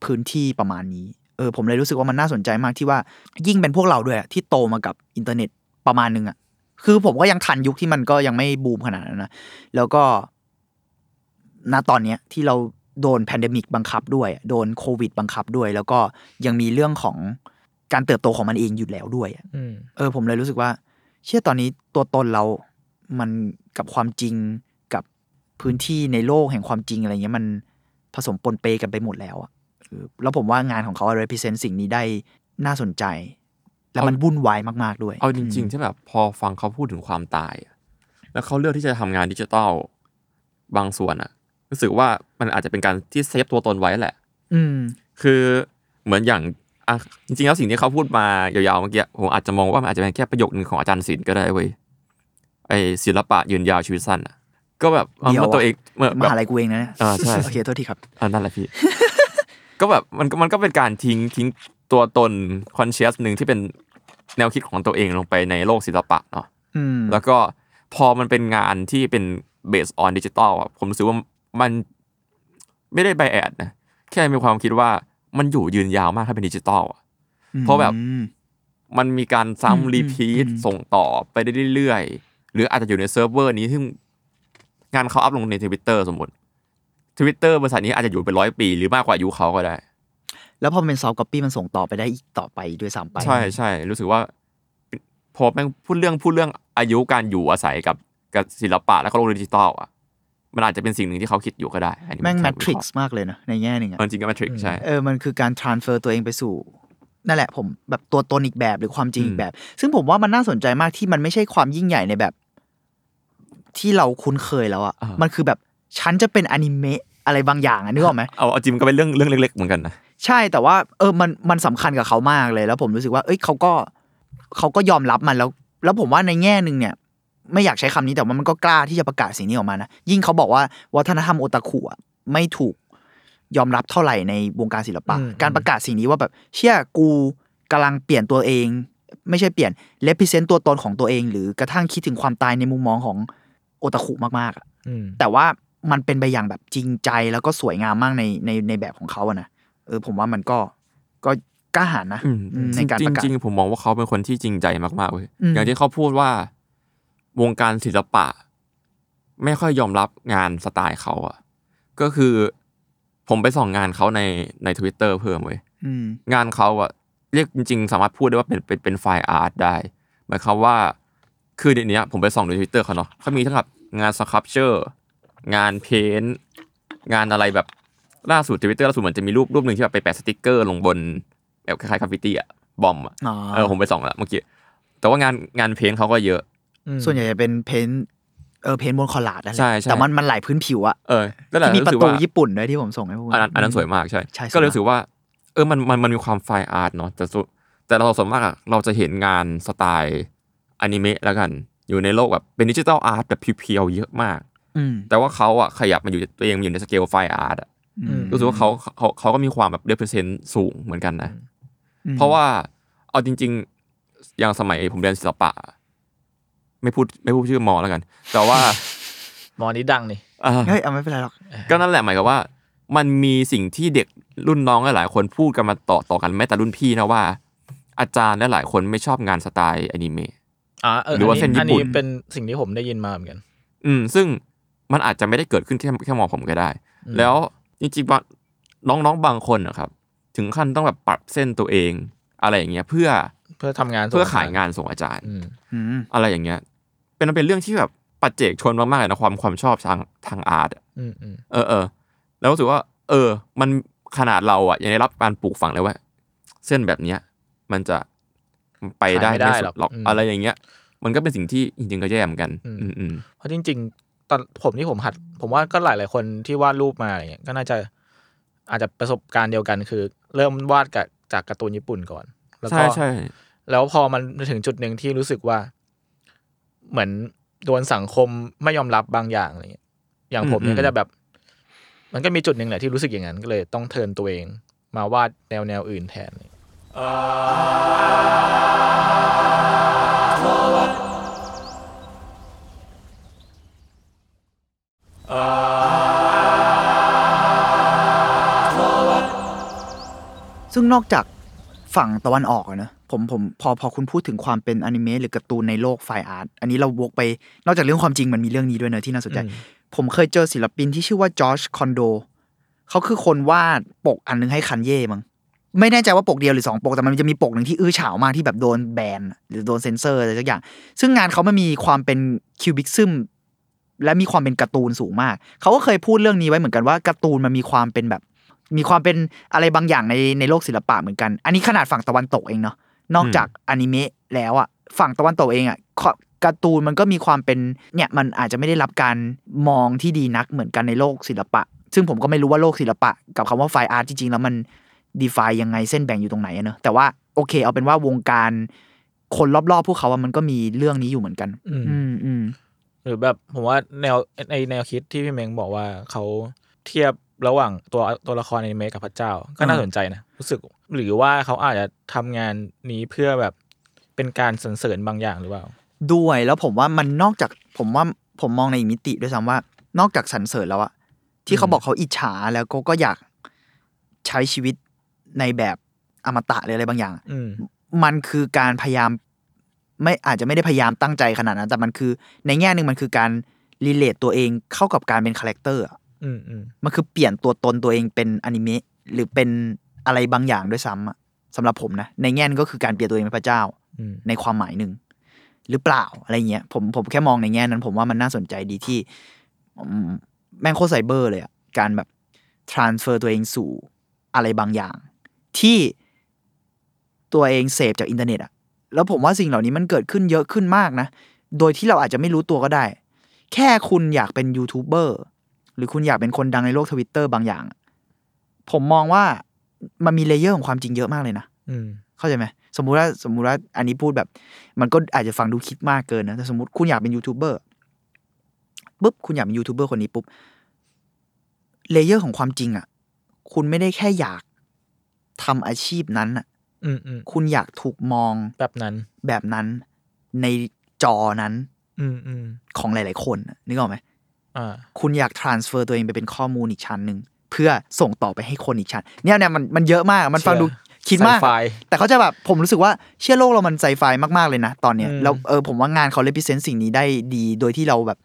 พื้นที่ประมาณนี้ เออ ผมเลยรู้สึกว่ามันน่าสนใจมากที่ว่ายิ่งเป็นพวกเราด้วยอะที่โตมากับอินเทอร์เน็ต ประมาณนึงอะคือผมก็ยังทันยุคที่มันก็ยังไม่บูมขนาดนั้นนะแล้วก็ณตอนเนี้ยที่เราโดน pandemic บังคับด้วย โดนโควิดบังคับด้วย แล้วก็ยังมีเรื่องของการเติบโตของมันเองอยู่แล้วด้วยอะอืมเออ ผมเลยรู้สึกว่า เชื่อตอนนี้ตัวตนเรา มันกับความจริงกับพื้นที่ในโลกแห่งความจริงอะไรเงี้ยมันผสมปนเปกันไปหมดแล้วอะเออแล้วผมว่างานของเขา represent สิ่งนี้ได้น่าสนใจ แล้วมันวุ่นวายมากๆด้วย เอาจริง ๆ ที่แบบพอฟังเขาพูดถึงความตายอะแล้วเขาเลือกที่จะทำงานดิจิตอลบางส่วนอะรู้สึกว่ามันอาจจะเป็นการที่เซฟตัวตนไว้แหละ อืม คือเหมือนอย่างอะจริงๆแล้วสิ่งที่เขาพูดมายาวๆเมื่อกี้ผมอาจจะมองว่ามันอาจจะเป็นแค่ประโยคนึงของอาจารย์ศิลป์ก็ได้เว้ยไอ้ศิลปะยืนยาวชีวิตสั้นอะก็แบบเอาเดี๋ยวเมื่อตัวเองเมื่อมแบบหาลัยกูเองนะเนี่ยอ่าใช่โอเคโทษทีครับอันนั่นแหละพี่ ก็แบบมันก็มันก็เป็นการทิ้งทิ้ง ตัวตน conscious หนึ่งที่เป็นแนวคิดของตัวเองลงไปในโลกศิลปะเนาะอืมแล้วก็พอมันเป็นงานที่เป็น based on digital อะผมรู้สึกว่ามันไม่ได้ bias นะแค่มีความคิดว่ามันอยู่ยืนยาวมากถ้าเป็นดิจิตอลอะเพราะแบบอืมมันมีการอืมซ้ำ repeat อืมส่งต่อไปได้เรื่อยๆ หรืออาจจะอยู่ในเซิร์ฟเวอร์นี้ซึ่งงานเขาอัพลงในทวิตเตอร์สมมติทวิตเตอร์บริษัทนี้อาจจะอยู่เป็นร้อยปี หรือมากกว่าอายุเขาก็ได้ แล้วพอมันเป็น soft copy มันส่งต่อไปได้อีกต่อไปด้วยซ้ำไป ใช่ใช่รู้สึกว่าพอแม่งพูดเรื่องพูดเรื่องอายุการอยู่อาศัยกับกับศิลปะแล้วก็โลกดิจิตอลอะมันอาจจะเป็นสิ่งหนึ่งที่เขาคิดอยู่ก็ได้อันนี้แม่งผแมค่ทริกวิเคซ์ราะห์มากเลยนะในแง่หนึ่งอะเออจริงก็แมทริกใช่เออมันคือการ transfer ตัวเองไปสู่นั่นแหละผมแบบตัวตนอีกแบบหรือความจริงอีกแบบ ซึ่งผมว่ามันน่าสนใจมากที่มันไม่ใช่ความยิ่งใหญ่ในแบบ ที่เราคุ้นเคยแล้วอะอ่ามัมันคือแบบฉันจะเป็นอนิเมะอะไรบางอย่างอะนึกออกไหมเอาเอาจริงมันก็เป็นเรื่องเรื่องเล็ก ๆ เหมือนกันนะ ใช่แต่ว่า เออมันมันสำคัญกับเขามากเลย แล้วผมรู้สึกว่า เอ้ยเขาก็เขาก็ยอมรับมันแล้ว แล้วผมว่าในแง่หนึ่งเนี่ย ไม่อยากใช้คำนี้แต่ว่ามันก็กล้าที่จะประกาศสิ่งนี้ออกมานะยิ่งเขาบอกว่าวัฒนธรรมโอตาคุอะไม่ถูกยอมรับเท่าไหร่ในวงการศิลปะอืมการประกาศสิ่งนี้ว่าแบบเชื่อกูกำลังเปลี่ยนตัวเอง ไม่ใช่เปลี่ยนเลพิเซนต์ตัวตนของตัวเอง หรือกระทั่งคิดถึงความตายในมุมมองของโอตาคุมากๆอะอืมแต่ว่ามันเป็นไปอย่างแบบจริงใจแล้วก็สวยงามมากในในในแบบของเขาอะนะเออผมว่ามันก็ก็กล้าหาญนะอืมอืมจในการริปงระกาศจริงๆผมมองว่าเขาเป็นคนที่จริงใจมากๆเว้ยอืมอย่างที่เขาพูดว่าวงการศิลปะ ไม่ค่อยยอมรับงานสไตล์เขาอะก็คือผมไปส่องงานเขาในในทวิตเตอร์เพิ่มเว้ยอืมงานเขาอะเรียกจริง ๆ สามารถพูดได้ว่าเป็นเป็นเป็นไฟล์อาร์ตได้หมายความว่าคือเดี๋ยวนี้ผมไปส่องในทวิตเตอร์เขาเนาะเขามีทั้งแบบงานสครับเจอร์งานเพนท์งานอะไรแบบ ล่าสุดทวิตเตอร์ล่าสุดเหมือนจะมีรูปรูปหนึ่งที่แบบไปแปะสติกเกอร์ลงบนแบบคล้ายๆกราฟฟิตี้อะบอมอะอ๋อเออผมไปส่องแล้วเมื่อกี้แต่ว่างานงานเพนท์เขาก็เยอะอืมส่วนใหญ่จะเป็นเพนท์เออเพนท์บนคอลลาดนั่นแหละใช่ใช่แต่มันมันหลายพื้นผิวอะเออก็เลยที่มีประรู้สึกตูว่าญี่ปุ่นด้วยที่ผมส่งให้พวกอันนั้นอันนั้นสวยมากใช่ใช่สวยก็เลยมากรู้สึกว่า เออมันมันมันมีความไฟล์อาร์ตเนาะแต่สุแต่เราส่วนมากอะเราจะเห็นงานสไตล์อนิเมะแล้วกัน อยู่ในโลกแบบเป็น digital art แบบ pure ๆเยอะมากอืมแต่ว่าเขาอะขยับมาอยู่ตัวเองอยู่ใน scale fine art อะอืม รู้สึกว่าเขาเขาเขาก็มีความแบบ represent สูงเหมือนกันนะอืมเพราะว่าเอาจริง ๆ อย่างสมัยผมเรียนศิลปะ ไม่พูดไม่พูดชื่อมอแล้วกัน แต่ว่ามอนี้ดังนี่อ่าเฮ้ยเอาไม่เป็นไรหรอก ก็นั่นแหละหมายความว่า มันมีสิ่งที่เด็กรุ่นน้องหลายๆคนพูดกันมาต่อต่อกันแม้แต่รุ่นพี่นะว่า อาจารย์และหลายคนไม่ชอบงานสไตล์อนิเมะอ่าเออหรือว่าเส้นญี่อันปุ่นนี้เป็นสิ่งที่ผมได้ยินมาเหมือนกัน อืม ซึ่งมันอาจจะไม่ได้เกิดขึ้นแค่แค่มอผมก็ได้ แล้ว จริงๆว่าน้องๆบางคนนะครับ ถึงขั้นต้องแบบปรับเส้นตัวเอง อะไรอย่างเงี้ย เพื่อเพื่อทำงานส่งเพื่อขายงานส่งอาจารย์อืมอืมอะไรอย่างเงี้ย เป็นมันเป็นเรื่องที่แบบปัจเจกชนมากๆเลยนะความความชอบทางทางอาร์ตอะอืมอืมเออเออแล้วรู้สึกว่า เออ มันขนาดเราอะยังได้รับการปลูกฝังเลยว่า เส้นแบบเนี้ย มันจะไปได้ขายไม่ได้ไม่สุหรอกหรอกอืมอะไรอย่างเงี้ย มันก็เป็นสิ่งที่จริงๆก็แย่เหมือนกัน อืมอืมอืมเพราะจริง ๆ ตอนผมที่ผมหัด ผมว่าก็หลายๆคนที่วาดรูปมาอะไรเงี้ยก็น่าจะอาจจะประสบการณ์เดียวกันคือ เริ่มวาดกับจากการ์ตูนญี่ปุ่นก่อน แล้วก็ใช่ใช่แล้วพอมันถึงจุดหนึ่งที่รู้สึกว่า เหมือนโดนสังคมไม่ยอมรับบางอย่างอะไรเงี้ยอย่างผมเนี่ยก็จะแบบ มันก็มีจุดหนึ่งแหละที่รู้สึกอย่างนั้นก็เลยต้องเทิร์นตัวเอง มาวาดแนวแนวอื่นแทน ซึ่งนอกจากฝั่งตะวันออกอะนะผมผมพอพอคุณพูดถึงความเป็นอนิเมะหรือการ์ตูนในโลกไฟอาร์ตอันนี้เราวกไป นอกจากเรื่องความจริงมันมีเรื่องนี้ด้วยเนอะที่น่าสนใจอืมผมเคยเจอศิลปินที่ชื่อว่าจอร์จคอนโดเขาคือคนวาดปกอันนึงให้คันเย่มั้งไม่แน่ใจว่าปกเดียวหรือสองปกแต่มันจะมีปกหนึ่งที่อื้อฉาวมากที่แบบโดนแบนหรือโดนเซนเซอร์อะไรสักอย่าง ซึ่งงานเขามันมีความเป็นคิวบิกซึม และมีความเป็นการ์ตูนสูงมาก เขาก็เคยพูดเรื่องนี้ไว้เหมือนกันว่าการ์ตูนมันมีความเป็นแบบ มีความเป็นอะไรบางอย่างในในโลกศิลปะเหมือนกัน อันนี้ขนาดฝั่งตะวันตกเองเนาะนอกจากอนิเมะแล้วอะฝั่งตะวันตกเองอะขการ์ตูนมันก็มีความเป็นเนี่ยมันอาจจะไม่ได้รับการมองที่ดีนักเหมือนกันในโลกศิลปะ ซึ่งผมก็ไม่รู้ว่าโลกศิลปะ กับคำว่าไฟอาร์ตจริงๆแล้วมันดีฟายยังไงเส้นแบ่งอยู่ตรงไหนอะเนอะแต่ว่าโอเค เอาเป็นว่าวงการคนรอบๆพวกเขาอะมันก็มีเรื่องนี้อยู่เหมือนกัน อืมอืมอืม หรือแบบผมว่าแนวในแนวคิดที่พี่เม้งบอกว่าเขาเทียบระหว่างตัวตัวละครในเมะกับพระเจ้า ก็น่าอ่าสนใจนะรู้สึก หรือว่าเขาอาจจะทำงานนี้เพื่อแบบเป็นการสรรเสริญบางอย่างหรือเปล่า ด้วยแล้วผมว่ามันนอกจากผมว่าผมมองในอีกมิติด้วยซ้ำว่า นอกจากสรรเสริญแล้วอะที่เขาอืมบอกเขาอิจฉาแล้วก็ก็อยากใช้ชีวิตในแบบอมตะหรืออะไรบางอย่างอืมมันคือการพยายาม ไม่อาจจะไม่ได้พยายามตั้งใจขนาดนั้น แต่มันคือ ในแง่หนึ่งมันคือการ relate ตัวเองเข้ากับการเป็น character อะอืมอืมมันคือเปลี่ยนตัวตนตัวเองเป็นอนิเมะหรือเป็นอะไรบางอย่างด้วยซ้ำอะสำหรับผมนะในแง่นึงก็คือการเปลี่ยนตัวเองเป็นพระเจ้าอืมในความหมายหนึ่งหรือเปล่าอะไรเงี้ยผมผมแค่มองในแง่นั้น ผมว่ามันน่าสนใจดีที่อืมแม่งโคตรไซเบอร์เลยอะการแบบ transfer ตัวเองสู่อะไรบางอย่าง ที่ตัวเองเสพจากอินเทอร์เน็ตอะ แล้วผมว่าสิ่งเหล่านี้มันเกิดขึ้นเยอะขึ้นมากนะ โดยที่เราอาจจะไม่รู้ตัวก็ได้ แค่คุณอยากเป็นยูทูบเบอร์หรือคุณอยากเป็นคนดังในโลกทวิตเตอร์บางอย่าง ผมมองว่ามันมี layer ของความจริงเยอะมากเลยนะอืมเข้าใจไหมสมมุติว่าสมมุติว่าอันนี้พูดแบบ มันก็อาจจะฟังดูคิดมากเกินนะแต่สมมติคุณอยากเป็นยูทูบเบอร์ปุ๊บคุณอยากเป็นยูทูบเบอร์คนนี้ปุ๊บ layer ของความจริงอะ คุณไม่ได้แค่อยากทำอาชีพนั้นอะ อืมอืมคุณอยากถูกมองแบบนั้น แบบนั้นในจอนั้น อืมอืมของหลาย ๆ คนอะนึกออกไหมอ่า คุณอยาก transfer ตัวเองไปเป็นข้อมูลอีกชั้นหนึ่งเพื่อส่งต่อไปให้คนอีกชั้นเนี่ยเนี่ยมันมันเยอะมากมันฟังดูคิดมากไซไฟแต่เขาจะแบบผมรู้สึกว่าเชื่อโลกเรามันไซไฟมาก ๆ เลยนะ ตอนเนี้ยอืม แล้วเออผมว่างานเขา represent สิ่งนี้ได้ดีโดยที่เราแบบ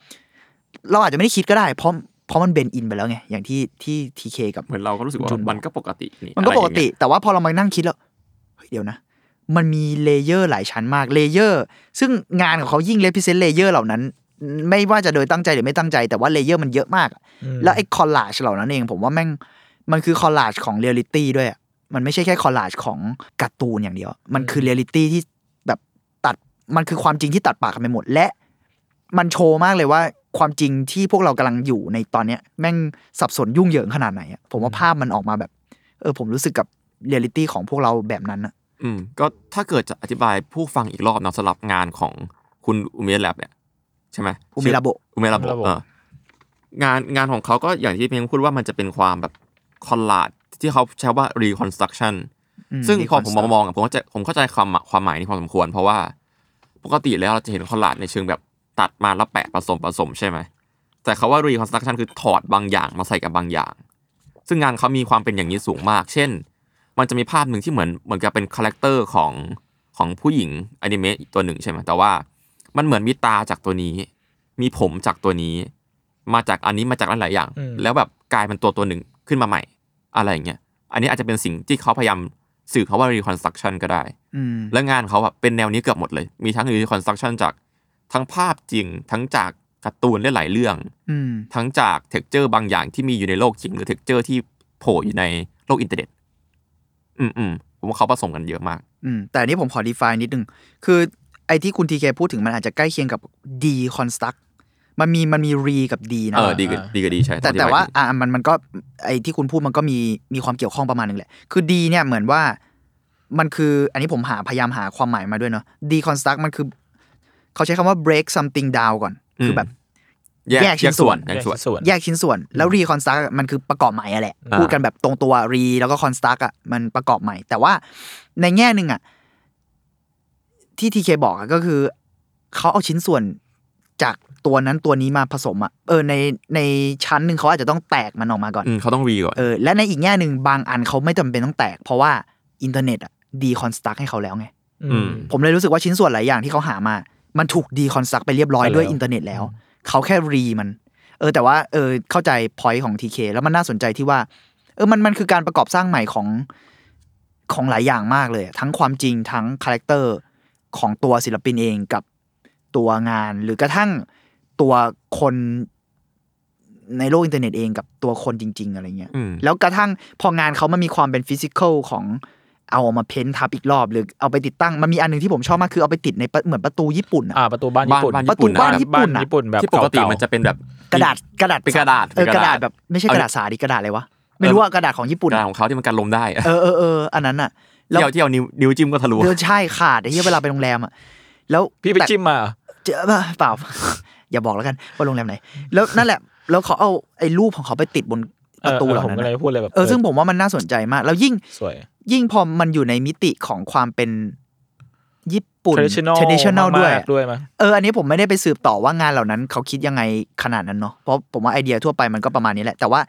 เราอาจจะไม่ได้คิดก็ได้ เพราะเพราะมัน blend in ไปแล้วไง อย่างที่ที่ทีเคกับ เหมือนเราก็รู้สึกว่าจุนบอกมันก็ปกตินี่มันก็อะไรปอกย่างติเงี้ยแต่ว่าพอเรามานั่งคิดแล้ว เฮ้ยเดี๋ยวนะ มันมี layer หลายชั้นมาก layer ซึ่งงานของเขายิ่ง represent layer เหล่านั้น ไม่ว่าจะโดยตั้งใจหรือไม่ตั้งใจ แต่ว่า layer มันเยอะมากอะอืมแล้วไอ้ collage เหล่านั้นเองผมว่าแม่งมันคือ collage ของเรียลิตี้ด้วยอะมันไม่ใช่แค่ collage ของการ์ตูนอย่างเดียว มันคือเรียลิตี้ที่แบบตัดมันคือความจริงที่ตัดแปะกันไปหมดและ มันโชว์มากเลยว่าความจริงที่พวกเรากำลังอยู่ในตอนเนี้ย แม่งสับสนยุ่งเหยิงขนาดไหนอะผมว่าภาพมันออกมาแบบ เออผมรู้สึกกับเรียลิตี้ของพวกเราแบบนั้นอะ อืมก็ถ้าเกิดจะอธิบายผู้ฟังอีกรอบเนาะสำหรับงานของคุณอุเมะแลบเนี่ยใช่ไหมอุเมะระโบอุเมะระโบอุเมะระโบเอองานงานของเขาก็อย่างที่เพียงพูดว่ามันจะเป็นความแบบ collage ที่เขาใช้ว่า reconstruction อืมซึ่งพอผมมอง reconstruct มองอะผมก็จะผมเข้าใจความหมายความหมายนี้พอสมควร เพราะว่าปกติแล้วเราจะเห็น collage ในเชิงแบบตัดมาแล้วแปะผสมผสมใช่ไหมแต่เขาว่า reconstruction คือถอดบางอย่างมาใส่กับบางอย่าง ซึ่งงานเขามีความเป็นอย่างนี้สูงมาก เช่น มันจะมีภาพหนึ่งที่เหมือนเหมือนกับเป็น character ของของผู้หญิงอนิเมะอีกตัวหนึ่งใช่ไหมแต่ว่ามันเหมือนมีตาจากตัวนี้ มีผมจากตัวนี้ มาจากอันนี้มาจากหลายๆอย่างอืมแล้วแบบกลายเป็นตัวตัวหนึ่งขึ้นมาใหม่ อะไรอย่างเงี้ยอันนี้อาจจะเป็นสิ่งที่เขาพยายามสื่อเขาว่า reconstruction ก็ได้อืมและงานเขาอะเป็นแนวนี้เกือบหมดเลย มีทั้ง reconstruction จากทั้งภาพจริง ทั้งจากการ์ตูนหลายๆเรื่องอืมทั้งจาก texture บางอย่างที่มีอยู่ในโลกจริงหรือ texture ที่โผล่อยู่ในโลกอินเทอร์เน็ต อืมอืมผมว่าเขาผสมกันเยอะมาก อืมแต่อันนี้ผมขอ define นิดนึง คือไอ้ที่คุณทีเคพูดถึงมันอาจจะใกล้เคียงกับ deconstruct มันมีมันมี re กับ de นะเออ re กับ deกับ de ใช่แต่องอธิแต่บยว่าดีอะมันมันก็ไอ้ที่คุณพูดมันก็มีมีความเกี่ยวข้องประมาณหนึงแหละ คือ d เนี่ยเหมือนว่ามันคืออันนี้ผมหาพยายามหาความหมายมาด้วยเนาะ deconstruct มันคือ เขาใช้คำว่า break something down ก่อน คือแบบ แยกแยกชิ้นส่วน แยกส่วนส่วนแยกชิ้นส่วน แล้ว reconstruct มันคือประกอบใหม่อะแหละอ่าพูดกันแบบตรงตัว re แล้วก็ construct อะมันประกอบใหม่ แต่ว่าในแง่หนึ่งอะที่ทีเคบอกอะก็คือเขาเอาชิ้นส่วนจากตัวนั้นตัวนี้มาผสมอะเออในในชั้นหนึ่งเขาอาจจะต้องแตกมันออกมาก่อนอืมเขาต้องรีก่อนเออและในอีกแง่หนึ่งบางอันเขาไม่จำเป็นต้องแตก เพราะว่าอินเทอร์เน็ตอะ deconstruct ให้เขาแล้วไงอืมผมเลยรู้สึกว่าชิ้นส่วนหลายอย่างที่เขาหามา มันถูก deconstruct ไปเรียบร้อยไปแล้วด้วยอินเทอร์เน็ตแล้ว เขาแค่ re มัน เออแต่ว่าเออเข้าใจ point ของทีเคแล้วมันน่าสนใจที่ว่า เออมันมันคือการประกอบสร้างใหม่ของของหลายอย่างมากเลยอะทั้งความจริงทั้ง character ของตัวศิลปินเองกับตัวงาน หรือกระทั่งตัวคนในโลกอินเทอร์เน็ตเองกับตัวคนจริง ๆ อะไรเงี้ยอืมแล้วกระทั่งพองานเขามันมีความเป็น physical ของ เอามา paint ทับอีกรอบหรือเอาไปติดตั้งมันมีอันหนึ่งที่ผมชอบมากคือเอาไปติดในประเหมือนประตูญี่ปุ่นอะอ่าประตูบ้านญี่ปุ่นบ้านประตูบ้านญี่ปุ่นบ้านอะญี่ปุ่นแบบที่ปกติเาๆมันจะเป็นแบบกระดาษกระดาษเป็นกระดาษเออกระดาษเป็นกระดาษแบบไม่ใช่กระดาษสาดิกระดาษอะไรวะไม่รู้ว่ากระดาษของญี่ปุ่นกระดาษอะของเขาที่มันกันลมได้อะเออเออเอออันนั้นอะแล้วที่เอาที่เอานิ้วนิ้วจิ้มก็ทะลุเดินใช่ขาดไอ้เหี้ยเวลาไปโรงแรมอะแล้วพี่ไปแต่จิ้มมาเหรอเจอเปล่าอย่าบอกแล้วกันว่าโรงแรมไหน แล้วนั่นแหละแล้วเขาเอาไอ้รูปของเขาไปติดบนประตูเหล่าผมนั้นก็เลยอะพูดเลยแบบเออซึ่งผมว่ามันน่าสนใจมาก แล้วยิ่งสว ยยิ่งพอมันอยู่ในมิติของความเป็นญี่ปุ่น traditional traditional ด้วยมากๆด้วยมั้ยเอออันนี้ผมไม่ได้ไปสืบต่อว่างานเหล่านั้น เขาคิดยังไงขนาดนั้นเนาะเพราะผมว่าไอเดียทั่วไปมันก็ประมาณนี้แหละ แต่ว่า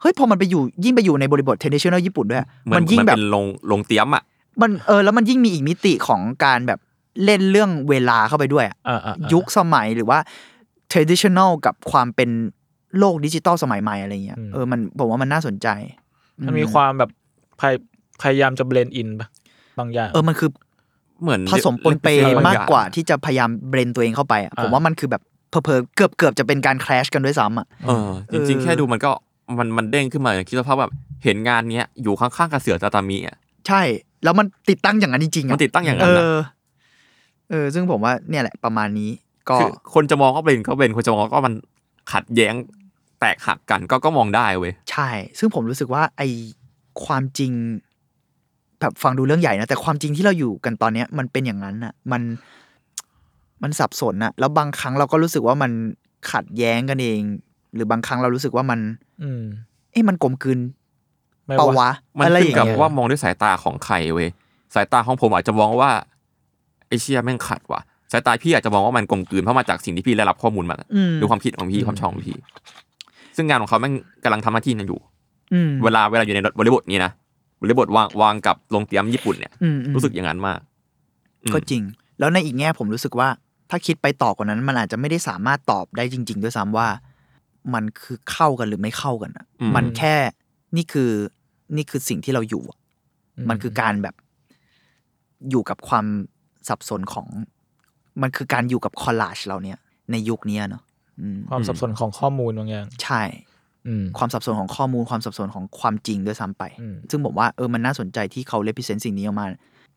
เฮ้ยพอมันไปอยู่ยิ่งไปอยู่ในบริบท traditional ญี่ปุ่นด้วยเหมือนมันยิ่งมันแบบเป็นลงลงเตรียมอะมันเออแล้วมันยิ่งมีอีกมิติของการแบบเล่นเรื่องเวลาเข้าไปด้วยอะอ่าอ่าอ่ายุคสมัยหรือว่า traditional กับความเป็นโลกดิจิตอลสมัยใหม่อะไรเงี้ยเออมันผมว่ามันน่าสนใจ มันมีความแบบ พยพยายามจะเบลนอินปะบางอย่าง เออมันคือเหมือนผสมปนเปบงมากอย่งกว่าที่จะพยายามเบรนตัวเองเข้าไปอะอ่าผมว่ามันคือแบบเพอเพอๆเกือบเกือบจะเป็นการแคลชกันด้วยซ้ำอะเออจริงเออๆแค่ดูมันก็มันมันเด้งขึ้นมาคิดสภาพแบบเห็นงานเนี้ยอยู่ข้างๆกับเสือตาตามีอะใช่ แล้วมันติดตั้งอย่างนั้นจริงๆอะมันติดตั้งอย่างนั้เอนนะอเออ ซึ่งผมว่าเนี่ยแหละประมาณนี้ ก็คือคนจะมองก็เป็นก็เป็นคนจะมองก็มันขัดแย้งแตกหักกันก็ก็มองได้เว้ยใช่ ซึ่งผมรู้สึกว่าไอความจริง แบบฟังดูเรื่องใหญ่นะ แต่ความจริงที่เราอยู่กันตอนเนี้ยมันเป็นอย่างนั้นอะมันมันสับสนอะแล้วบางครั้งเราก็รู้สึกว่ามันขัดแย้งกันเอง หรือบางครั้งเรารู้สึกว่ามัน อืมเอ้มันกลมกลืนไม่เปล่าวะมันอะไรอขึ้นย่างกับเงี้ยว่ามองด้วยสายตาของใครเว้ยสายตาของผมอาจจะมองว่าไอเชียแม่งขัดว่ะสายตาพี่อาจจะมองว่ามันกลมกลืนเพราะมาจากสิ่งที่พี่ได้รับข้อมูลมาอืมดูความคิดของพี่ความชอบของพี่ ซึ่งงานของเขาแม่งกำลังทำหน้าที่นั้นอยู่อืมเวลาเวลาอยู่ในบริบทนี้นะ บริบทวางวางกับโรงเตรียมญี่ปุ่นเนี่ย อืมอืมรู้สึกอย่างนั้นมาก อืม ก็จริง แล้วในอีกแง่ผมรู้สึกว่า ถ้าคิดไปต่อกว่านั้น มันอาจจะไม่ได้สามารถตอบได้จริง ๆ ด้วยซ้ำว่า มันคือเข้ากันหรือไม่เข้ากันอะอืม มันแค่นี่คือนี่คือสิ่งที่เราอยู่อะมันคือการแบบ อยู่กับความสับสนของ มันคือการอยู่กับคอลลาจเราเนี่ย ในยุคเนี้ยเนาะอืมความสับสนของข้อมูลบางอย่าง ใช่อืม ความสับสนของข้อมูลความสับสนของความจริงด้วยซ้ำไปอืมซึ่งผมว่าเออมันน่าสนใจที่เขาเลพิเซนต์สิ่งนี้ออกมา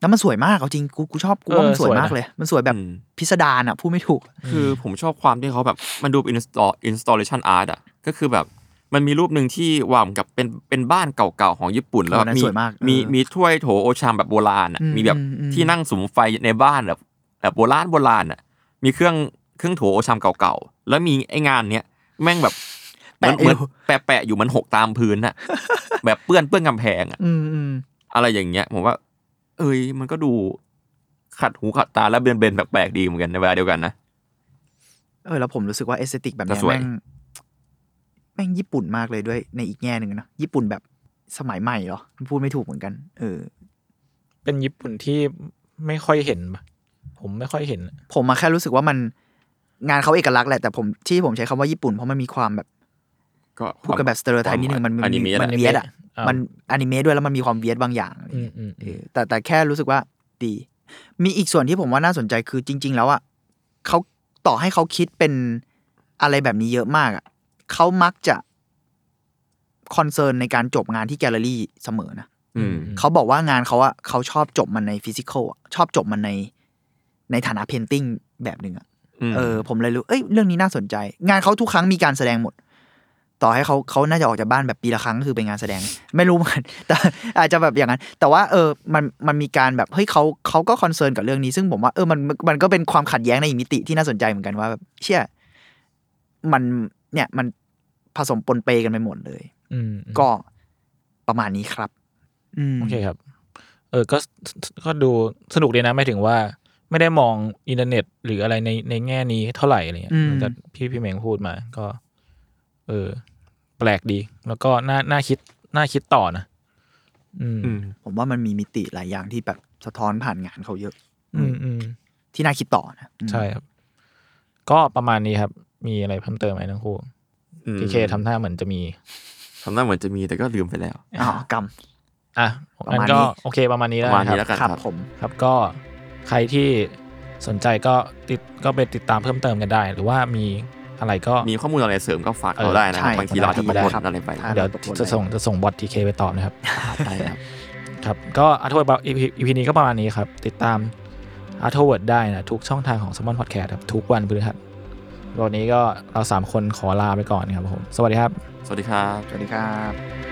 แล้วมันสวยมากเอาจริงกูกูชอบกูว่ามันเออสวยสวยนะมากเลย มันสวยแบบอืมพิสดารอะพูดไม่ถูก คือผมชอบความที่เขาแบบมันดูเป็น install installation art อะก็คือแบบมันมีรูปหนึ่งที่วางกับเป็นเป็นบ้านเก่าๆของญี่ปุ่นแล้วเออนั่นมีสวยมากมีเออมีถ้วยโถโอชามแบบโบราณอะอืมมีแบบอืมอืมที่นั่งสุมไฟในบ้านแบบแบบโบราณโบราณอะมีเครื่องเครื่องโถโอชามเก่าๆแล้วมีไอ้งานเนี้ยแม่งแบบเหมือน แปะอยู่เหมือนแปะแปะอยู่มันหกตามพื้นอะแบบเปื้อนเปื้อนกำแพงอะอืมอืมอะไรอย่างเงี้ย ผมว่า เอ้ย มันก็ดูขัดหูขัดตาแล้ว blend blend ๆแปลกๆดีเหมือนกันในเวลาเดียวกันนะเออแล้วผมรู้สึกว่า aesthetic แบบเนี้ยแต่สวยแม่งแม่งญี่ปุ่นมากเลยด้วยในอีกแง่หนึ่งนะญี่ปุ่นแบบสมัยใหม่เหรอพูดไม่ถูกเหมือนกัน เออ เป็นญี่ปุ่นที่ไม่ค่อยเห็นปะผมไม่ค่อยเห็น ผมมาแค่รู้สึกว่ามันงานเขาเอกลักษณ์แหละแต่ผมที่ผมใช้คำว่าญี่ปุ่นเพราะมันมีความแบบ ก็พูดกันแบบ stereotype นิดนึงมันอนิเมะมันแหละ weird อะอ่ามันอนิเมะด้วยแล้วมันมีความ weird บางอย่างอะไรอืเงี้มยอืมเออแต่แต่แค่รู้สึกว่าดี มีอีกส่วนที่ผมว่าน่าสนใจคือจริง ๆ แล้วอะเขาต่อให้เขาคิดเป็นอะไรแบบนี้เยอะมากอะเขามักจะ concern ในการจบงานที่แกลเลอรี่เสมอนะอืมเขาบอกว่างานเขาอะเขาชอบจบมันใน physical ชอบจบมันในในฐานะ painting แบบหนึ่งอะมเออ ผมเลยรู้ เอ้ย เรื่องนี้น่าสนใจ งานเขาทุกครั้งมีการแสดงหมด ต่อให้เขาเขาน่าจะออกจากบ้านแบบปีละครั้งก็คือเป็นงานแสดง ไม่รู้เหมือนกันแต่อาจจะแบบอย่างนั้น แต่ว่าเออมันมันมีการแบบเฮ้ยเขาเขาก็ concern กับเรื่องนี้ซึ่งผมว่าเออมันมันก็เป็นความขัดแย้งในอีกมิติที่น่าสนใจเหมือนกันว่าแบบเชื่อมันเนี่ยมันผสมปนเปกันไปหมดเลย อืมก็ประมาณนี้ครับอืมโอเคครับ เออก็ก็ดูสนุกดีนะไม่ถึงว่า ไม่ได้มองอินเทอร์เน็ต หรืออะไรในในแง่นี้เท่าไหร่อะไรเงี้ยอืมเหมือนกับพี่พี่เมงพูดมา ก็ เออ แปลกดี แล้วก็น่าน่าคิดน่าคิดต่อนะอืมอืม ผมว่ามันมีมิติหลายอย่างที่แบบสะท้อนผ่านงานเขาเยอะ อืมอืมที่น่าคิดต่อนะอืมใช่ครับ ก็ประมาณนี้ครับ มีอะไรเพิ่มเติมไหมทั้งคู่อืมพีเคทำท่าเหมือนจะมีทำหน้าเหมือนจะมีแต่ก็ลืมไปแล้วอ๋อกรรมอะประงั้นมาณก็นี้โอเคประมาณนี้ปแล้วระมาณนะคนี้รับแล้วกันครับครับผมครับก็ใครที่สนใจก็ติดก็ไปติดตามเพิ่มเติมกันได้ หรือว่ามี อะไรก็มีข้อมูลอะไรเสริมก็ฝากเออเราได้นะใช่บางทีเราอาจจะได้ตกหล่นครับอะไรไปครับเดี๋ยวตกลงจะส่งจะส่งบอททีเคไปตอบนะครับได้ครับครับก็ Artword EP นี้ก็ประมาณนี้ครับ ติดตามArtword ได้นะ ทุกช่องทางของ Salmon Podcast ครับ ทุกวันพฤหัสวันนี้ก็เราสามคนขอลาไปก่อนนะครับผม สวัสดีครับ สวัสดีครับ สวัสดีครับ